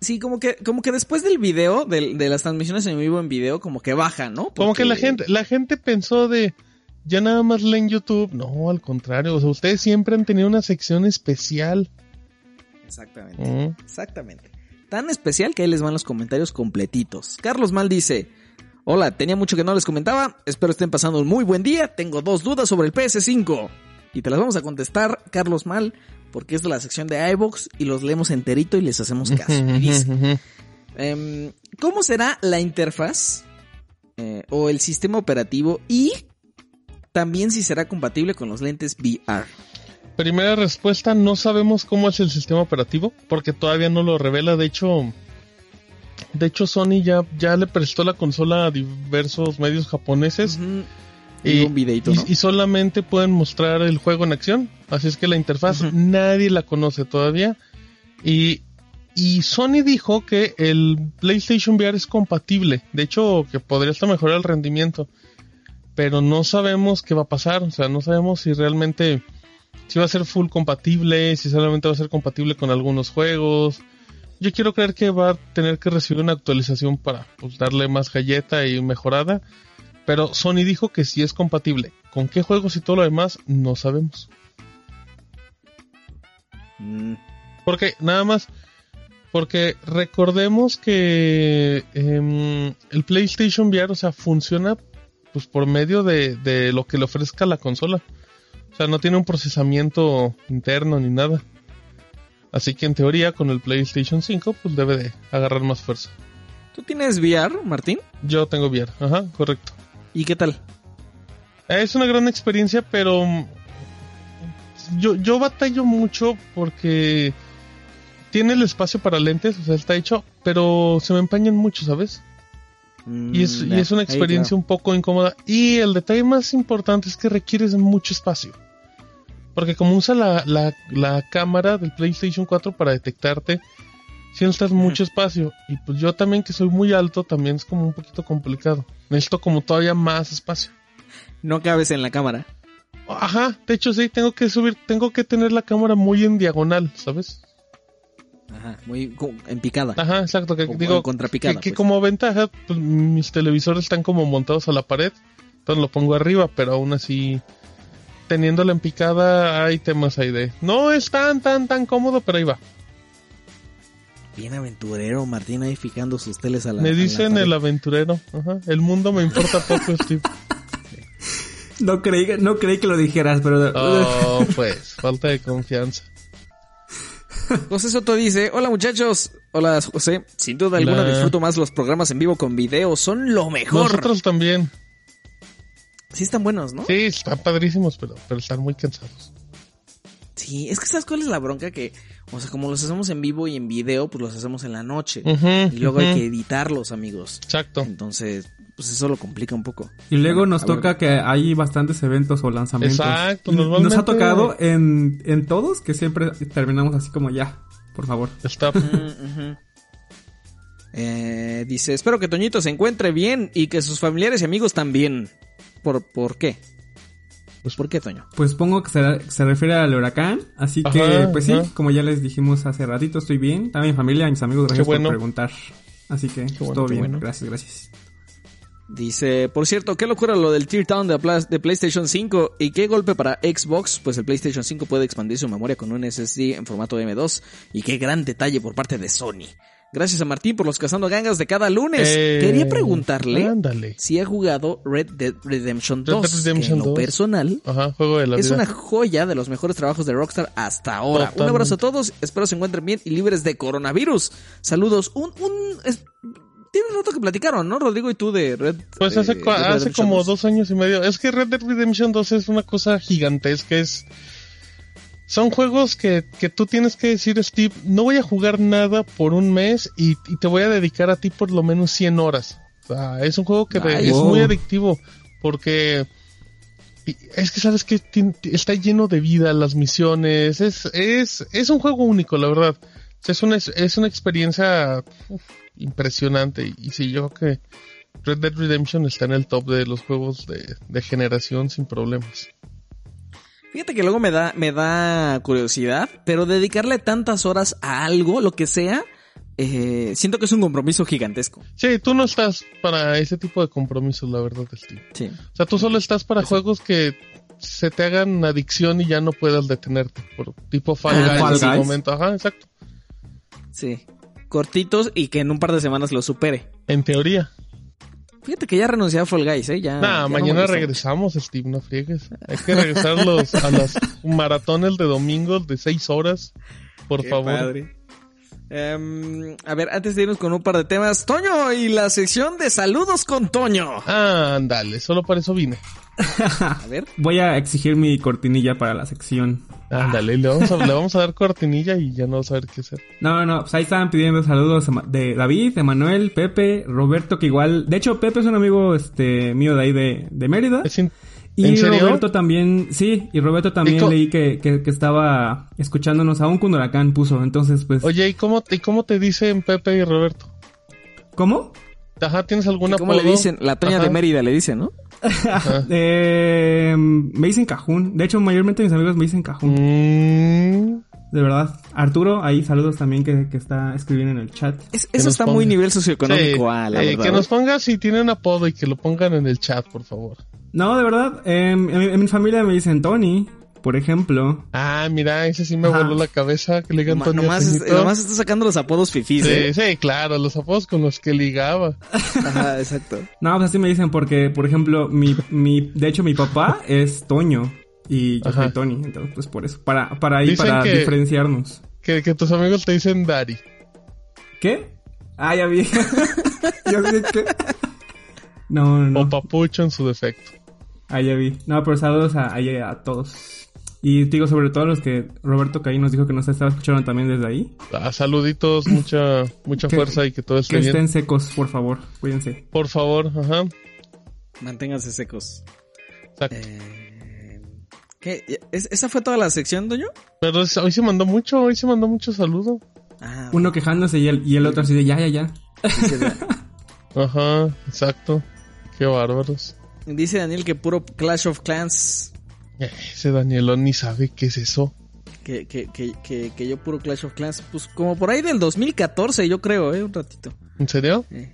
Sí, como que, como que después del video, del- de, las transmisiones en vivo en video, como que baja, ¿no? Como que la Porque- gente, la gente pensó de ya nada más leen YouTube. No, al contrario. O sea, ustedes siempre han tenido una sección especial. Exactamente. Mm. Exactamente. Tan especial que ahí les van los comentarios completitos. Carlos Mal dice: Hola, tenía mucho que no les comentaba. Espero estén pasando un muy buen día. Tengo dos dudas sobre el PS5. Y te las vamos a contestar, Carlos Mal, porque es de la sección de iBox y los leemos enterito y les hacemos caso. Y dice, em, ¿Cómo será la interfaz eh, o el sistema operativo y también si será compatible con los lentes VR? Primera respuesta, no sabemos cómo es el sistema operativo, porque todavía no lo revela. De hecho, de hecho Sony ya, ya le prestó la consola a diversos medios japoneses Y un videito, y- ¿no? y solamente pueden mostrar el juego en acción. Así es que la interfaz nadie la conoce todavía. Y, y Sony dijo que el PlayStation VR es compatible. De hecho, que podría hasta mejorar el rendimiento. Pero no sabemos qué va a pasar. O sea, no sabemos si realmente si va a ser full compatible, si solamente va a ser compatible con algunos juegos. Yo quiero creer que va a tener que recibir una actualización para pues, darle más galleta y mejorada. Pero Sony dijo que sí es compatible. ¿Con qué juegos y todo lo demás? No sabemos. Mm. Porque nada más, porque recordemos que em, el PlayStation VR, o sea, funciona pues por medio de, de lo que le ofrezca la consola. O sea, no tiene un procesamiento interno ni nada. Así que en teoría con el PlayStation 5 pues debe de agarrar más fuerza. ¿Tú tienes VR, Martín? Yo tengo VR, ajá, correcto. ¿Y qué tal? Es una gran experiencia, pero yo, yo batallo mucho porque tiene el espacio para lentes, o sea, está hecho, pero se me empañan mucho, ¿sabes? Y es, Mm, y es una experiencia un poco incómoda. Y el detalle más importante es que requieres mucho espacio. Porque como usa la, la, la cámara del PlayStation 4 para detectarte, si necesitas mucho espacio. Y pues yo también que soy muy alto, también es como un poquito complicado. Necesito como todavía más espacio. No cabes en la cámara. Ajá, de hecho sí, tengo que subir, tengo que tener la cámara muy en diagonal, ¿sabes? Ajá, muy en picada. Ajá, exacto, que Como digo, contrapicada, que, que pues. como ventaja, pues, mis televisores están como montados a la pared, entonces lo pongo arriba, pero aún así, teniéndola en picada, hay temas ahí de, no es tan, tan, tan cómodo, pero ahí va. Bien aventurero, Martín ahí fijando sus teles a la Me la dicen el aventurero, ajá, el mundo me importa poco, Steve. No creí, que- no creí que lo dijeras, pero... Oh, pues, falta de confianza. José Soto dice, hola muchachos. Hola José. Sin duda alguna Hola. disfruto más los programas en vivo con video. Son lo mejor. Nosotros también. Sí están buenos, ¿no? Sí, están padrísimos, pero, pero están muy cansados. Sí, es que ¿sabes cuál es la bronca? Que, o sea, como los hacemos en vivo y en video, pues los hacemos en la noche. Ujú, Y luego hay que editarlos, amigos. Exacto. Entonces, pues eso lo complica un poco. Y luego Bueno, nos ver. toca que hay bastantes eventos o lanzamientos. Exacto, Y Nos normalmente- ha tocado en, en todos que siempre terminamos así como ya, por favor. Ujú. Eh, dice, espero que Toñito se encuentre bien y que sus familiares y amigos también. ¿Por, ¿por qué? Pues- ¿Por qué, Toño? Pues supongo que se, se refiere al huracán, así que Ajá, pues sí, como ya les dijimos hace ratito, estoy bien. También mi familia, mis amigos, gracias bueno. por preguntar. Así que pues, bueno, todo bien, bueno. gracias, gracias. Dice, por cierto, qué locura lo del Tear Down de, de PlayStation 5 y qué golpe para Xbox, pues el PlayStation 5 puede expandir su memoria con un SSD en formato M2 y qué gran detalle por parte de Sony. Gracias a Martín por los cazando gangas de cada lunes. Eh, Quería preguntarle Ándale. si ha jugado Red Dead Redemption Red 2, Dead Redemption que en lo 2. personal Ajá, juego de la es vida. una joya de los mejores trabajos de Rockstar hasta ahora. Un abrazo a todos, espero se encuentren bien y libres de coronavirus. Saludos. Un, un, es- tiene un rato que platicaron, ¿no? Rodrigo y tú de Red. Pues eh, hace, Red hace como 2. dos años y medio. Es que Red Dead Redemption 2 es una cosa gigantesca. Es. Son juegos que, que tú tienes que decir, Steve, no voy a jugar nada por un mes y, y te voy a dedicar a ti por lo menos 100 horas. O sea, es un juego que de- Ay, es muy adictivo porque es que sabes que está lleno de vida las misiones. Es, es, es un juego único, la verdad. Es una, es una experiencia uf, impresionante. Y, y sí, yo creo que Red Dead Redemption está en el top de los juegos de, de generación sin problemas. Fíjate que luego me da, me da curiosidad, pero dedicarle tantas horas a algo, lo que sea, eh, siento que es un compromiso gigantesco. Sí, tú no estás para ese tipo de compromisos, la verdad, Steve. Sí. O sea, tú solo estás para juegos que se te hagan adicción y ya no puedas detenerte. Por tipo Fall Ah, Guys Fall en Guys. momento. Ajá, exacto. Sí. Cortitos y que en un par de semanas lo supere. En teoría. Fíjate que ya renuncié a Fall Guys, ¿eh? Ya, Nah, ya mañana regresamos, Steve, no friegues. Hay que regresar los, a las maratones de domingo de seis horas, por Qué favor. padre. Em, a ver, antes de irnos con un par de temas, Toño y la sección de saludos con Toño. Ah, ándale, solo para eso vine. A ver. Voy a exigir mi cortinilla para la sección. Ándale, le vamos, a, le vamos a dar cortinilla y ya no vamos a ver qué hacer. No, no, no, pues ahí estaban pidiendo saludos de David, Emanuel, Pepe, Roberto, que igual, de hecho Pepe es un amigo este mío de ahí de, de Mérida. Es in- Y ¿En serio? Roberto también, sí, y Roberto también ¿Y co- leí que, que, que estaba escuchándonos aún cuando Huracán puso, entonces pues... Oye, ¿y cómo, ¿y cómo te dicen Pepe y Roberto? ¿Cómo? Ajá, ¿tienes alguna ¿Cómo le dicen? La Toña de Mérida le dice, ¿no? Eh, me dicen Cajún, de hecho mayormente mis amigos me dicen Cajún, Mm, de verdad. Arturo, ahí saludos también que, que está escribiendo en el chat. Es- eso está ponga. muy nivel socioeconómico, sí, ah, la eh, verdad. que nos ponga si tienen apodo y que lo pongan en el chat, por favor. No, de verdad, eh, en, mi- en mi familia me dicen Tony, por ejemplo. Ah, mira, ese sí me Ajá. voló la cabeza, que le digan Tony nomás, es- nomás está sacando los apodos fifís, Sí, ¿eh? sí, claro, los apodos con los que ligaba. Ajá, exacto. No, pues así me dicen porque, por ejemplo, mi, mi, de hecho mi papá es Toño y yo Ajá. soy Tony, entonces pues por eso, para, para ahí, Dicen para que- diferenciarnos. Que, que tus amigos te dicen Dari. ¿Qué? Ah, ya vi. yo sé que... No, no, no. O Papucho en su defecto. Ah, ya vi. No, pero saludos a, ahí a todos. Y digo, sobre todo a los que Roberto Caí nos dijo que nos estaba escuchando también desde ahí. Ah, saluditos, mucha, mucha Que- fuerza y que todo esté Que bien. estén secos, por favor. Cuídense. Por favor, ajá. Manténganse secos. Exacto. Eh, ¿qué? ¿Es- ¿Esa fue toda la sección, Doño? Pero es- hoy se mandó mucho, hoy se mandó mucho saludo. Ah, Uno quejándose y el, y el otro así de ya, ya, ya. Ajá, exacto. Qué bárbaros. dice Daniel que puro Clash of Clans. Ese Danielón ni sabe qué es eso. Que, que, que, que, que yo puro Clash of Clans. Pues como por ahí del 2014, yo creo, ¿eh? Un ratito. ¿En serio? Eh,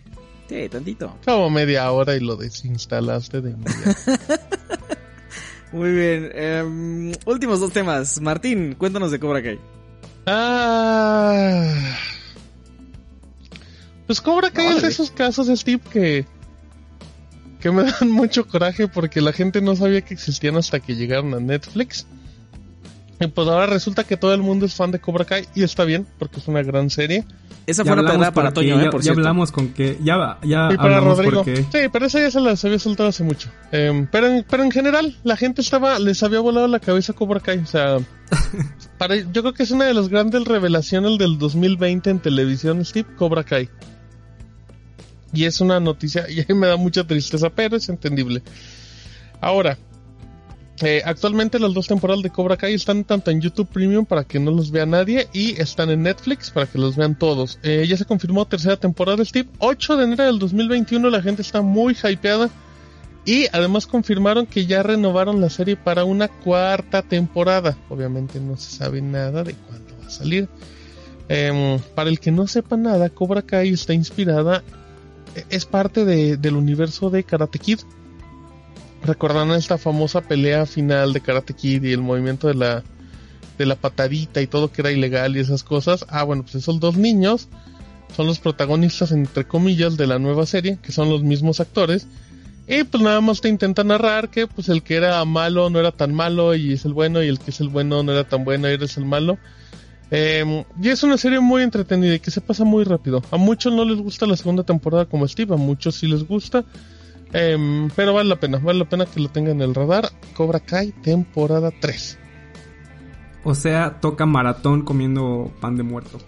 Sí, tantito. Como media hora y lo desinstalaste de inmediato. Muy bien. em, últimos dos temas. Martín, cuéntanos de Cobra Kai. ah. Pues Cobra Kai es de esos casos, Steve, que que me dan mucho coraje porque la gente no sabía que existían hasta que llegaron a Netflix. Y pues ahora resulta que todo el mundo es fan de Cobra Kai y está bien, porque es una gran serie. Esa Ya fue una hablamos pedrada para Toño, ya, ¿eh? Por ya cierto. hablamos con que... Ya, ya Y para hablamos Rodrigo. porque... Sí, pero esa ya se las había soltado hace mucho. Eh, pero, en, pero en general, la gente estaba, les había volado la cabeza Cobra Kai. O sea, para, yo creo que es una de las grandes revelaciones del 2020 en televisión, Steve, Cobra Kai. Y es una noticia, y me da mucha tristeza, pero es entendible. Ahora, eh, actualmente las dos temporadas de Cobra Kai están tanto en YouTube Premium para que no los vea nadie y están en Netflix para que los vean todos. Eh, ya se confirmó tercera temporada Steve. 8 de enero del 2021 la gente está muy hypeada y además confirmaron que ya renovaron la serie para una cuarta temporada. Obviamente no se sabe nada de cuándo va a salir. Em, para el que no sepa nada, Cobra Kai está inspirada, es parte de- del universo de Karate Kid. Recordarán esta famosa pelea final de Karate Kid y el movimiento de la, de la patadita y todo que era ilegal y esas cosas. Ah, bueno, pues esos dos niños son los protagonistas, entre comillas, de la nueva serie, que son los mismos actores. Y pues nada más te intenta narrar que pues el que era malo no era tan malo y es el bueno y el que es el bueno no era tan bueno y eres el malo. Eh, y es una serie muy entretenida y que se pasa muy rápido. A muchos no les gusta la segunda temporada como Steve, a muchos sí les gusta. Eh, pero vale la pena, vale la pena que lo tengan en el radar. Cobra Kai, temporada 3. O sea, toca maratón comiendo pan de muerto.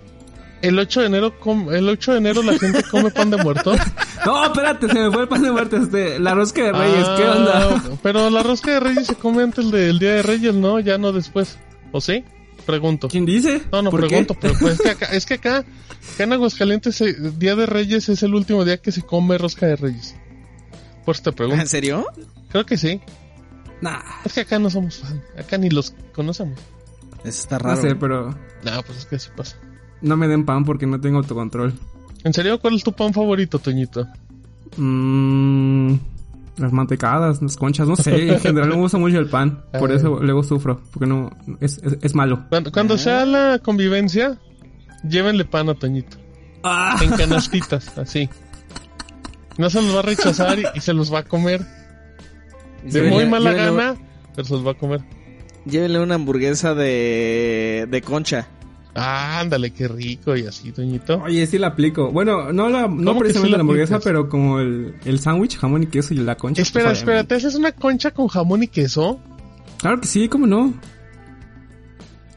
El 8 de enero, el 8 de enero la gente come pan de muerto. No, espérate, se me fue el pan de muerto. Este, la rosca de reyes, ¿qué Ah, onda? Pero la rosca de Reyes se come antes del Día de Reyes, ¿no? Ya no después. ¿O sí? Pregunto. ¿Quién dice? No, no ¿Por qué? pregunto, pero pues es que acá, es que acá, acá en Aguascalientes, el Día de Reyes es el último día que se come rosca de Reyes. Por eso te ¿En pregunto. serio? Creo que sí. Nah, Es que acá no somos fan. Acá ni los conocemos. Eso está no raro. sé, pero No, pues es que así pasa. no me den pan porque no tengo autocontrol. ¿En serio cuál es tu pan favorito, Toñito? Mmm... Las mantecadas, las conchas, no sé. En general no me gusta mucho el pan. Por Ah. eso luego sufro. Porque no... Es, es, es malo. Cuando, cuando sea la convivencia, llévenle pan a Toñito. Ah. En canastitas, así. No se los va a rechazar y, y se los va a comer. De muy mala llévenle- gana, pero se los va a comer. Llévenle una hamburguesa de, de concha. Ah, ándale, qué rico y así, Toñito. Oye, sí la aplico. Bueno, no la, no sí precisamente la hamburguesa, aplicas? pero como el, el sándwich, jamón y queso y la concha. Espera, pues, espera. ¿te haces una concha con jamón y queso? Claro que sí, ¿cómo no?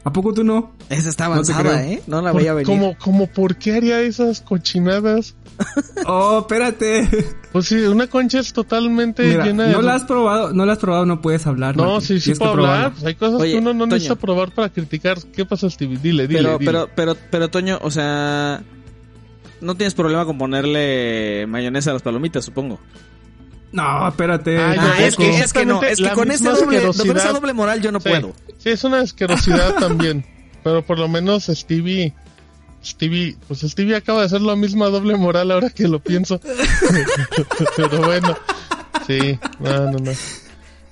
¿A poco tú no? Esa está avanzada. ¿eh? No la Por- veía venir. Como, como, ¿por qué haría esas cochinadas? Oh, espérate. Pues sí, una concha es totalmente Mira, llena de... no la has probado, no la has probado, no puedes hablar. No, Martín. sí, sí puedo hablar. Pues hay cosas Oye, que uno no Toño. necesita probar para criticar. ¿Qué pasa, Stevie? Dile, dile, pero, dile. pero, pero, pero, Toño, o sea, no tienes problema con ponerle mayonesa a las palomitas, supongo. No, espérate. Ah, Ah, es que, es que no, es que con ese doble, con esa doble moral yo no Sí. puedo. Sí, es una asquerosidad también. Pero por lo menos Stevie... Stevie, pues Stevie acaba de hacer la misma doble moral ahora que lo pienso. pero bueno. Sí, no, no, no.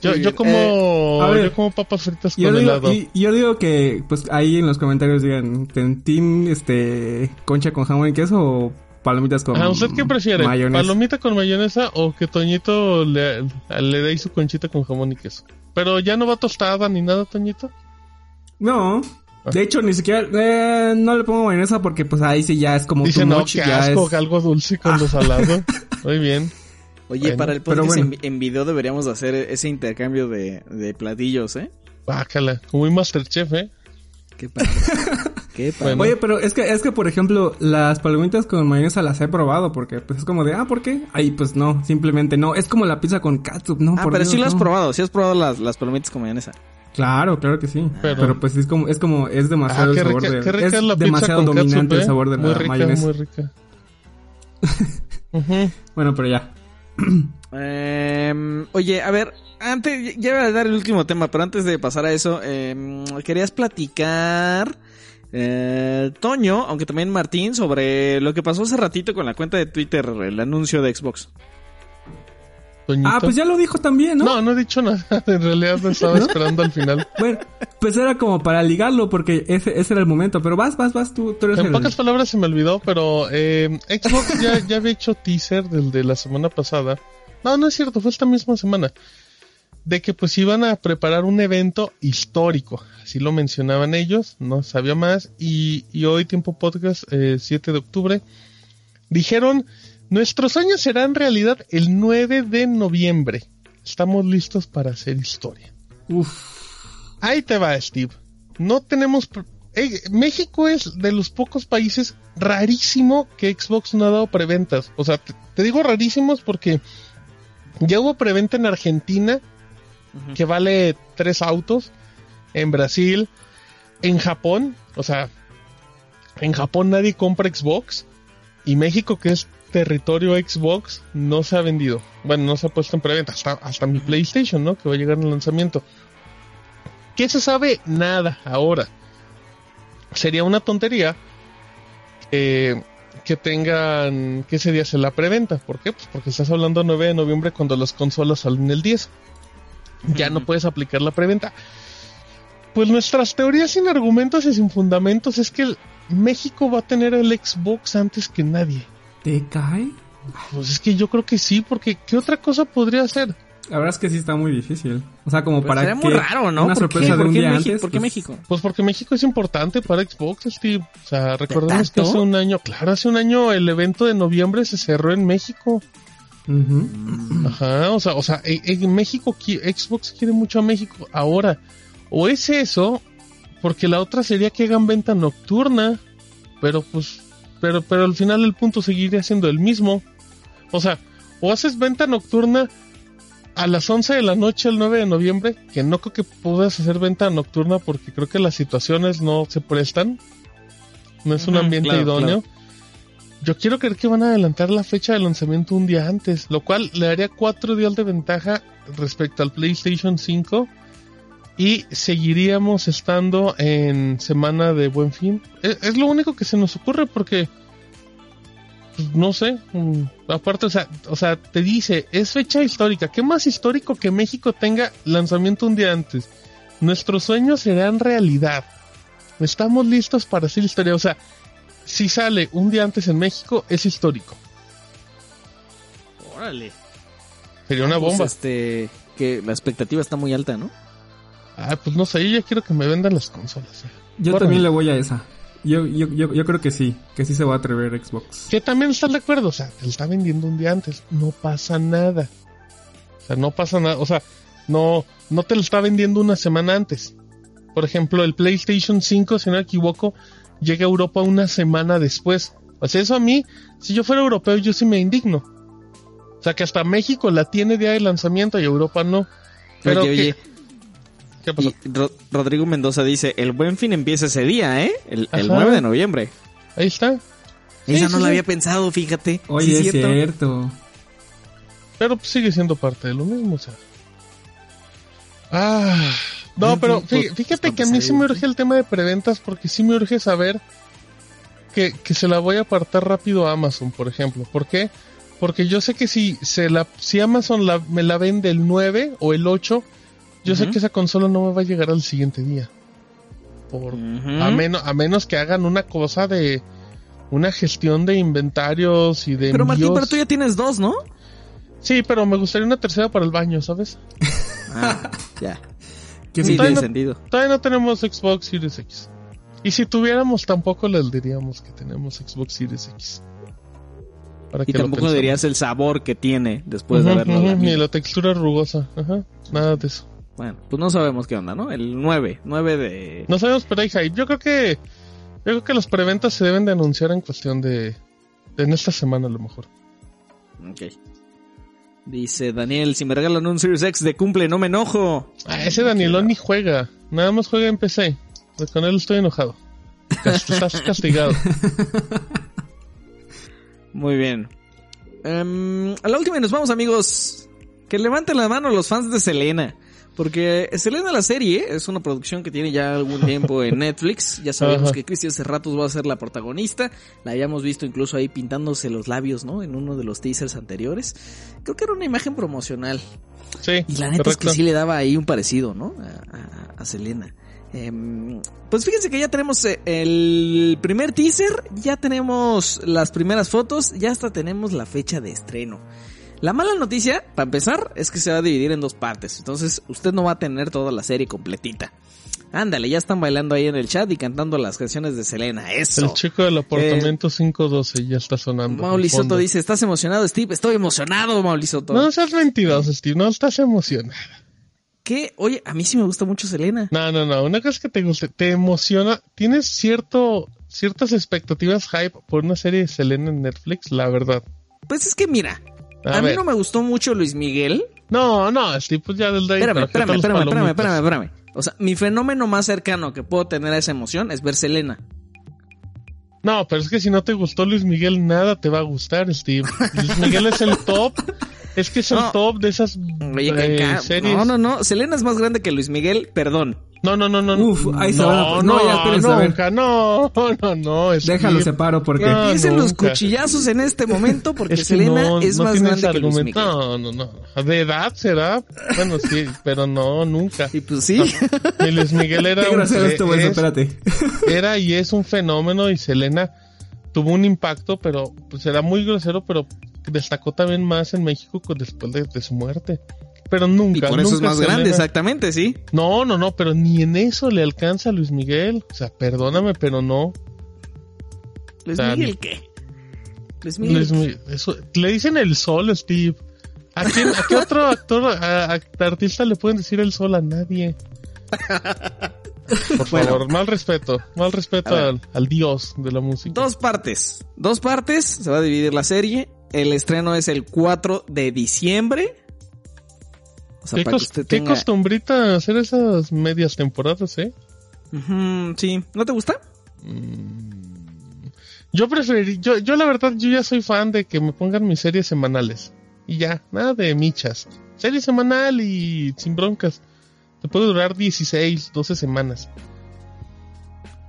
Yo, yo como, Eh, ver, yo como papas fritas Yo con digo, helado. y, yo digo que, pues ahí en los comentarios digan, ¿ten- ¿team este, concha con jamón y queso o palomitas con Ah, ¿usted qué prefiere? mayonesa? ¿Palomita con mayonesa o que Toñito le, le dé su conchita con jamón y queso? Pero ya no va tostada ni nada, Toñito. No. De hecho, ni siquiera, eh, no le pongo mayonesa porque pues ahí sí ya es como Dice, no, much, qué ya asco, es- algo dulce con lo salado. Muy bien. Oye, Bueno, para el podcast bueno. en, en video deberíamos hacer ese intercambio de, de platillos, ¿eh? Bácala, como un Masterchef, ¿eh? Qué padre. Qué padre. Bueno. Oye, pero es que, es que, por ejemplo, las palomitas con mayonesa las he probado porque, pues, es como de, ah, ¿por qué? Ahí, pues, no, simplemente no. Es como la pizza con catsup, no, ah, por pero Dios, sí lo has no. probado, sí has probado las, las palomitas con mayonesa. Claro, claro que sí. Pero- Pero, pues, es como, es como, es Ah, demasiado qué el sabor rica, de... qué rica es, es la pizza demasiado dominante catsup, ¿eh? el sabor de muy la rica, mayonesa. Muy rica, Ujú. Bueno, pero ya. Eh, oye, a ver, antes, ya voy a dar el último tema, pero antes de pasar a eso, eh, querías platicar, eh, Toño, aunque también Martín, sobre lo que pasó hace ratito con la cuenta de Twitter, el anuncio de Xbox. Toñito. Ah, pues ya lo dijo también, ¿no? No, no he dicho nada. En realidad me estaba esperando al final. Bueno, pues era como para ligarlo porque ese, ese era el momento. Pero vas, vas, vas, tú, tú eres En el... pocas palabras se me olvidó, pero eh, Xbox ya, ya había hecho teaser del de la semana pasada. No, no es cierto, fue esta misma semana. De que pues iban a preparar un evento histórico, así lo mencionaban ellos, no sabía más, y, y hoy Tiempo Podcast, eh, 7 de octubre, dijeron, nuestros sueños serán realidad el 9 de noviembre, estamos listos para hacer historia. Uf. Ahí te va, Steve. No tenemos... eh, México es de los pocos países rarísimo que Xbox no ha dado preventas. O sea, te, te digo rarísimos porque ya hubo preventa en Argentina que vale tres autos. En Brasil, en Japón, o sea, en Japón nadie compra Xbox. Y México, que es territorio Xbox, no se ha vendido. Bueno, no se ha puesto en preventa. Hasta, hasta mi PlayStation, ¿no? Que va a llegar en el lanzamiento. ¿Qué se sabe? Nada ahora. Sería una tontería eh, que tengan que ese día se la preventa. ¿Por qué? Pues porque estás hablando 9 de noviembre cuando las consolas salen el 10. Ya no puedes aplicar la preventa. Pues nuestras teorías sin argumentos y sin fundamentos es que el- México va a tener el Xbox antes que nadie. ¿Te cae? Pues es que yo creo que sí, porque ¿qué otra cosa podría ser? La verdad es que sí está muy difícil. O sea, como Pues para sería que muy raro, ¿no? una ¿Por qué? sorpresa de ¿Por un qué día México? antes. ¿Por qué pues, México? Pues porque México es importante para Xbox, Steve. O sea, recordemos que hace un año, claro, hace un año el evento de noviembre se cerró en México. Ajá, o sea, o sea, en, en México, Xbox quiere mucho a México. Ahora, o es eso, porque la otra sería que hagan venta nocturna, pero pues, pero, pero al final el punto seguiría siendo el mismo. O sea, o haces venta nocturna a las 11 de la noche el 9 de noviembre, que no creo que puedas hacer venta nocturna porque creo que las situaciones no se prestan. No es un ambiente claro, idóneo. Yo quiero creer que van a adelantar la fecha de lanzamiento un día antes, lo cual le daría cuatro días de ventaja respecto al PlayStation 5 y seguiríamos estando en semana de buen fin. Es, es lo único que se nos ocurre porque, pues, no sé, mm, aparte, o sea, o sea, te dice, es fecha histórica. ¿Qué más histórico que México tenga lanzamiento un día antes? Nuestros sueños serán realidad. Estamos listos para hacer historia. O sea, si sale un día antes en México, es histórico. Órale. Sería una Pues, bomba. este, que la expectativa está muy alta, ¿no? Ah, pues no sé, yo ya quiero que me vendan las consolas. ya. Yo también le voy a esa. Yo, yo, yo, yo creo que sí, que sí se va a atrever Xbox. Que también estás de acuerdo, o sea, te lo está vendiendo un día antes, no pasa nada. O sea, no pasa nada, o sea, no, no te lo está vendiendo una semana antes. Por ejemplo, el PlayStation 5, si no me equivoco, llega a Europa una semana después. O sea, eso a mí, si yo fuera europeo, yo sí me indigno. O sea, que hasta México la tiene día de lanzamiento y Europa no. Pero oye, que- oye. ¿qué pasó? Rodrigo Mendoza dice, el buen fin empieza ese día, ¿eh? El, el Ajá. 9 de noviembre. Ahí está. Esa Sí, no sí, la sí. había pensado, fíjate. Oye, Sí, es cierto. Pero pues, sigue siendo parte de lo mismo, o sea. Ah. No, pero pues, fíjate que a mí sí me urge el tema de preventas porque sí me urge saber que, que se la voy a apartar rápido a Amazon, por ejemplo. ¿Por qué? Porque yo sé que si se la, si Amazon la, me la vende el 9 o el 8, yo sé que esa consola no me va a llegar al siguiente día. Por, a, menos, a menos que hagan una cosa de una gestión de inventarios y de Pero Martín, pero tú ya tienes dos, ¿no? Sí, pero me gustaría una tercera para el baño, ¿sabes? Ah, ya. ¿Quién Sí? Todavía no-. Todavía no tenemos Xbox Series X. Y si tuviéramos, tampoco les diríamos que tenemos Xbox Series X. Para Y que tampoco dirías el sabor que tiene después de haberlo lamido. Ni la textura rugosa. Ajá. Nada de eso. Bueno, pues no sabemos qué onda, ¿no? El 9, 9 de... No sabemos, pero hay hype. Yo creo que. Yo creo que las preventas se deben de anunciar en cuestión de. de en esta semana a lo mejor. Ok. Dice Daniel, si me regalan un Series X de cumple, no me enojo. Ah, ese Danielón ni juega. Nada más juega en PC. Pues Con él estoy enojado. Estás castigado. Muy bien. Em, a la última y nos vamos, amigos. Que levanten la mano los fans de Selena. Porque Selena la serie es una producción que tiene ya algún tiempo en Netflix. Ya sabemos Ajá. que Cristian Serratos va a ser la protagonista. La habíamos visto incluso ahí pintándose los labios, ¿no? En uno de los teasers anteriores. Creo que era una imagen promocional. Sí. Y la neta es que sí le daba ahí un parecido, ¿no? A, a- a Selena. Em, pues fíjense que ya tenemos eh, el primer teaser, ya tenemos las primeras fotos, ya hasta tenemos la fecha de estreno. La mala noticia, para empezar, es que se va a dividir en dos partes. Entonces, usted no va a tener toda la serie completita. Ándale, ya están bailando ahí en el chat y cantando las canciones de Selena. Eso. El chico del apartamento 512 ya está sonando. Mauli al fondo. Soto dice, ¿estás emocionado, Steve? Estoy emocionado, Mauli Soto. No seas mentiroso, Steve. No estás emocionado. ¿Qué? Oye, a mí sí me gusta mucho Selena. No, no, no. Una cosa es que te guste, te emociona. Tienes cierto, ciertas expectativas hype por una serie de Selena en Netflix, la verdad. Pues es que mira, a, A mí no me gustó mucho Luis Miguel. No, no, Steve, pues ya del de ahí. Espérame, espérame, espérame, espérame, espérame, espérame. O sea, mi fenómeno más cercano que puedo tener a esa emoción es ver Selena. No, pero es que si no te gustó Luis Miguel, nada te va a gustar, Steve. Luis Miguel es el top. Es que es el No. top de esas Oye, eh, ca- series. no, no, no. Selena es más grande que Luis Miguel, perdón. No, no, no, no. Uf, ahí se no, van no, no, ya, espérense, a ver. no, no, no. Déjalo separo porque... No. Empiecen los cuchillazos en este momento porque Es que Selena no, es no más grande que Luis. Miguel. No, no, no. De edad será. Bueno, sí, pero no, nunca. Y pues sí. Y Luis Miguel era Qué un, grosero estuvo eso, es- espérate. era y es un fenómeno y Selena tuvo un impacto, pero pues era muy grosero, pero destacó también más en México después de, de su muerte. Pero nunca, y por eso es más grande, exactamente, sí. No, no, no, pero ni en eso le alcanza a Luis Miguel. O sea, perdóname, pero no. ¿Luis sea, Miguel qué? Luis Miguel. Luis Mi- eso- le dicen el sol, Steve. ¿A, quién, a qué otro actor, a- a- artista le pueden decir el sol? A nadie. Por Bueno. favor, mal respeto. Mal respeto al dios de la música. Dos partes. Dos partes. Se va a dividir la serie. El estreno es el 4 de diciembre. O sea, ¿Qué, para que costumbrita hacer esas medias temporadas, eh? Sí. ¿No te gusta? Yo preferí, yo, yo la verdad, yo ya soy fan de que me pongan mis series semanales. Y ya, nada de michas. Serie semanal y sin broncas. Te puede durar 16, 12 semanas.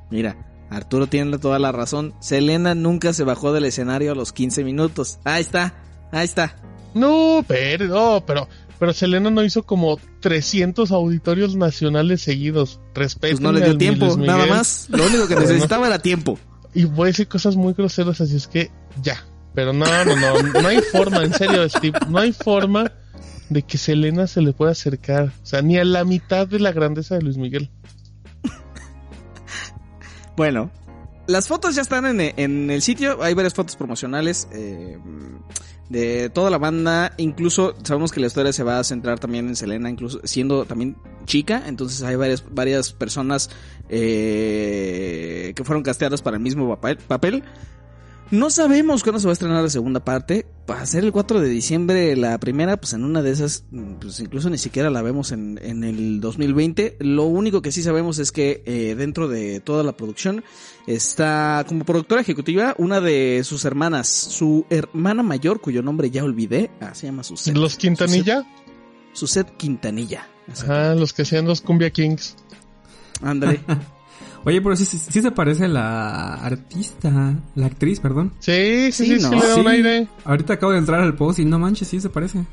Mira, Arturo tiene toda la razón. Selena nunca se bajó del escenario a los 15 minutos. Ahí está. Ahí está. No, pero, no, pero, pero Selena no hizo como 300 auditorios nacionales seguidos. Respeto. Pues no le dio tiempo, nada más. Lo único que necesitaba era tiempo. Y voy a decir cosas muy groseras, así es que ya. Pero no, no, no, no hay forma, en serio, Steve, no hay forma de que Selena se le pueda acercar. O sea, ni a la mitad de la grandeza de Luis Miguel. Bueno, las fotos ya están en, en el sitio. Hay varias fotos promocionales eh, de toda la banda. Incluso sabemos que la historia se va a centrar también en Selena, incluso siendo también chica. Entonces hay varias, varias personas eh, que fueron casteadas para el mismo papel. No sabemos cuándo se va a estrenar la segunda parte. Para ser el 4 de diciembre la primera, pues en una de esas, pues incluso ni siquiera la vemos en, en el 2020. Lo único que sí sabemos es que eh, dentro de toda la producción está como productora ejecutiva una de sus hermanas, su hermana mayor, cuyo nombre ya olvidé. Ah, se llama Suset. Los Quintanilla, Suset Quintanilla. ajá, los que hacían los Cumbia Kings. Ándale. Oye, pero sí, sí, sí se parece la artista, la actriz, perdón. Sí, sí, Sí, sí, sí, ¿no? le da un Sí. aire. Ahorita acabo de entrar al post y no manches, sí se parece.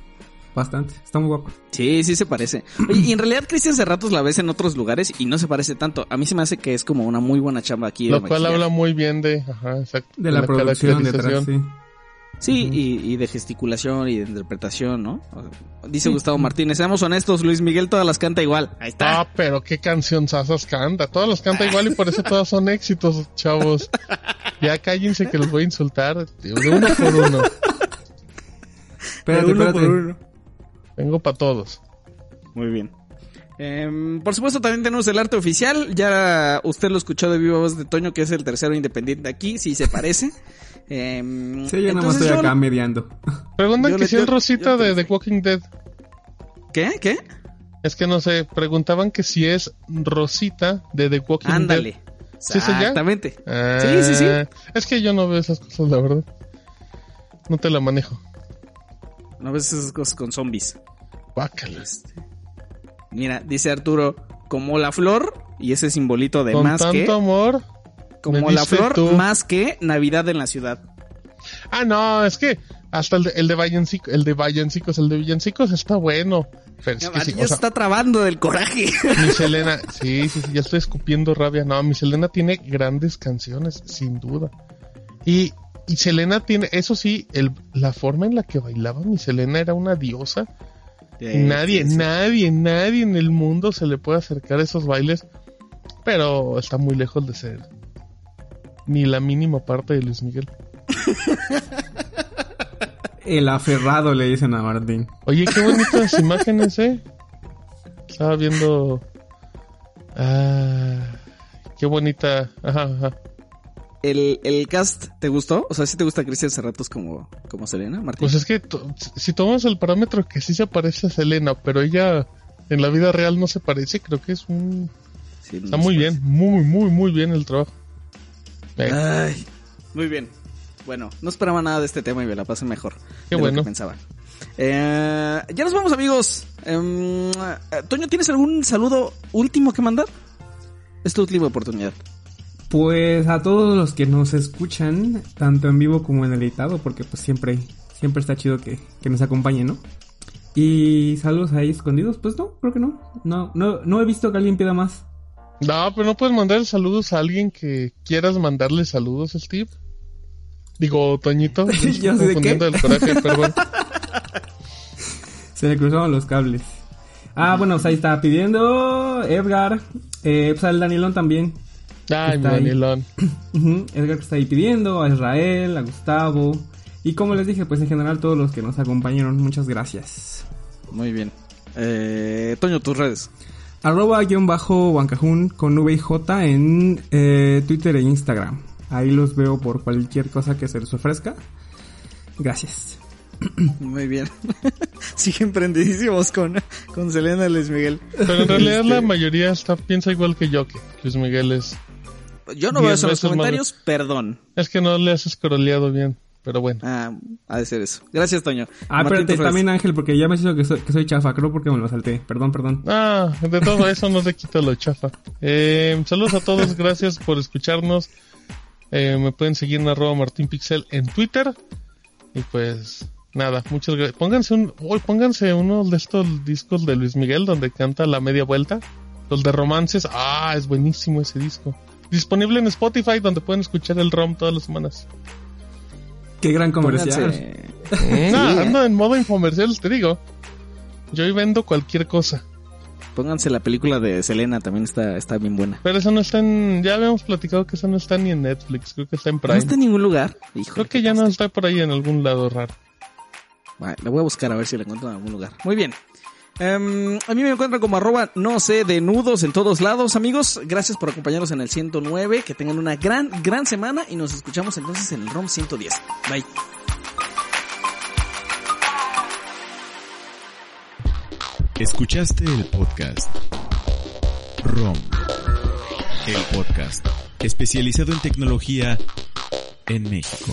Bastante. Está muy guapo. Sí, sí se parece. Oye, y en realidad Cristian Cerratos la ves en otros lugares y no se parece tanto. A mí se me hace que es como una muy buena chamba aquí. de Lo cual maquillaje. habla muy bien de, ajá, exacto. De la, producción detrás, sí. Sí, y, y de gesticulación y de interpretación, ¿no? Dice Gustavo Martínez, seamos honestos, Luis Miguel todas las canta igual. Ahí está. Ah, pero qué canción sasas canta. Todas las canta igual y por eso todas son éxitos, chavos. Ya cállense que los voy a insultar. tío, De uno por uno. Espérate, De uno espérate. por uno. Vengo para todos. Muy bien. Em, por supuesto, también tenemos el arte oficial. Ya usted lo escuchó de viva voz de Toño, que es el tercero independiente aquí. Sí se parece. Em, Sí, yo nada más entonces estoy yo- acá mediando. Preguntan que si es yo- Rosita yo de The Walking Dead. ¿Qué? ¿Qué? Es que no sé, preguntaban que si es Rosita de The Walking Dead. Ándale. ¿Sí es ella? Exactamente. Ah, Sí, sí, sí. Es que yo no veo esas cosas, la verdad. No te la manejo. No ves esas cosas con zombies. Bácala. Este, Mira, dice Arturo, como la flor, y ese simbolito de Con más tanto que, amor. como la flor, tú. más que Navidad en la ciudad. Ah, no, es que hasta el de, el de Villancico- el de Villancicos, el de Villancicos está bueno. Pero es que sí, Amarillo o sea, está trabando del coraje. mi Selena, sí, sí, sí, ya estoy escupiendo rabia. No, mi Selena tiene grandes canciones, sin duda. Y y Selena tiene, eso sí, el, la forma en la que bailaba mi Selena era una diosa. Nadie, Sí, sí. nadie, nadie en el mundo se le puede acercar a esos bailes. Pero está muy lejos de ser ni la mínima parte de Luis Miguel. El aferrado le dicen a Martín. Oye, qué bonitas imágenes, ¿eh? Estaba viendo... Ah, qué bonita... Ajá, ajá. ¿El, el cast te gustó? O sea, ¿sí te gusta Cristian Cerratos como, como Selena, Martín? Pues es que si tomamos el parámetro que sí se parece a Selena, pero ella en la vida real no se parece, creo que es un... Sí, Está no muy bien, muy, muy, muy bien el trabajo. Eh, Ay, muy bien. Bueno, no esperaba nada de este tema y me la pasé mejor. Qué de lo bueno. que pensaba. Eh, ya nos vamos, amigos. Em, eh, Toño, ¿tienes algún saludo último que mandar? Es tu última oportunidad. Pues a todos los que nos escuchan, tanto en vivo como en el editado, porque pues siempre, siempre está chido que, que nos acompañen, ¿no? Y saludos ahí escondidos, pues no, creo que no. No, no, no he visto que alguien pida más. No, pero no puedes mandar saludos a alguien que quieras mandarle saludos, Steve. Digo, Toñito. Yo así de, ¿qué? del coraje, perdón. Se le cruzaron los cables. Ah, bueno, pues ahí está pidiendo Edgar, eh, pues al Danielón también. Ay. Ujú, Edgar que está ahí pidiendo, a Israel, a Gustavo. Y como les dije, pues en general todos los que nos acompañaron, muchas gracias. Muy bien. Eh, Toño, tus redes. Arroba guion bajo Huancajún con V y J en eh, Twitter e Instagram. Ahí los veo por cualquier cosa que se les ofrezca. Gracias. Muy bien. Siguen prendidísimos con, con Selena y Luis Miguel. Pero en realidad Este, la mayoría está, piensa igual que yo, que Luis Miguel es... Yo no veo eso en los comentarios, perdón. Es que no le has scrolleado bien, pero bueno. Ah, ha de ser eso. Gracias, Toño. Ah, Martín, espérate, también Ángel, porque ya me has dicho que soy, que soy chafa, creo porque me lo salté. Perdón, perdón. Ah, de todo eso no le quito lo chafa. Eh, saludos a todos, gracias por escucharnos. Eh, me pueden seguir en arroba martinpixel en Twitter. Y pues nada, muchas gracias. Pónganse un, uy, pónganse uno de estos discos de Luis Miguel donde canta la media vuelta. Los de romances. Ah, es buenísimo ese disco. Disponible en Spotify donde pueden escuchar el ROM todas las semanas. Qué gran comercial. Pónganse, Ah, ando en modo infomercial, te digo. Yo hoy vendo cualquier cosa. pónganse la película de Selena, también está, está bien buena. Pero eso no está en... Ya habíamos platicado que eso no está ni en Netflix. Creo que está en No Prime. está en ningún lugar. Híjole, Creo que ya no está por ahí en algún lado raro. Vale, la voy a buscar a ver si la encuentro en algún lugar. Muy bien. Em, a mí me encuentran como arroba no sé de nudos en todos lados, amigos. Gracias por acompañarnos en el 109. Que tengan una gran, gran semana y nos escuchamos entonces en el ROM 110. Bye. Escuchaste el podcast ROM, el podcast especializado en tecnología en México.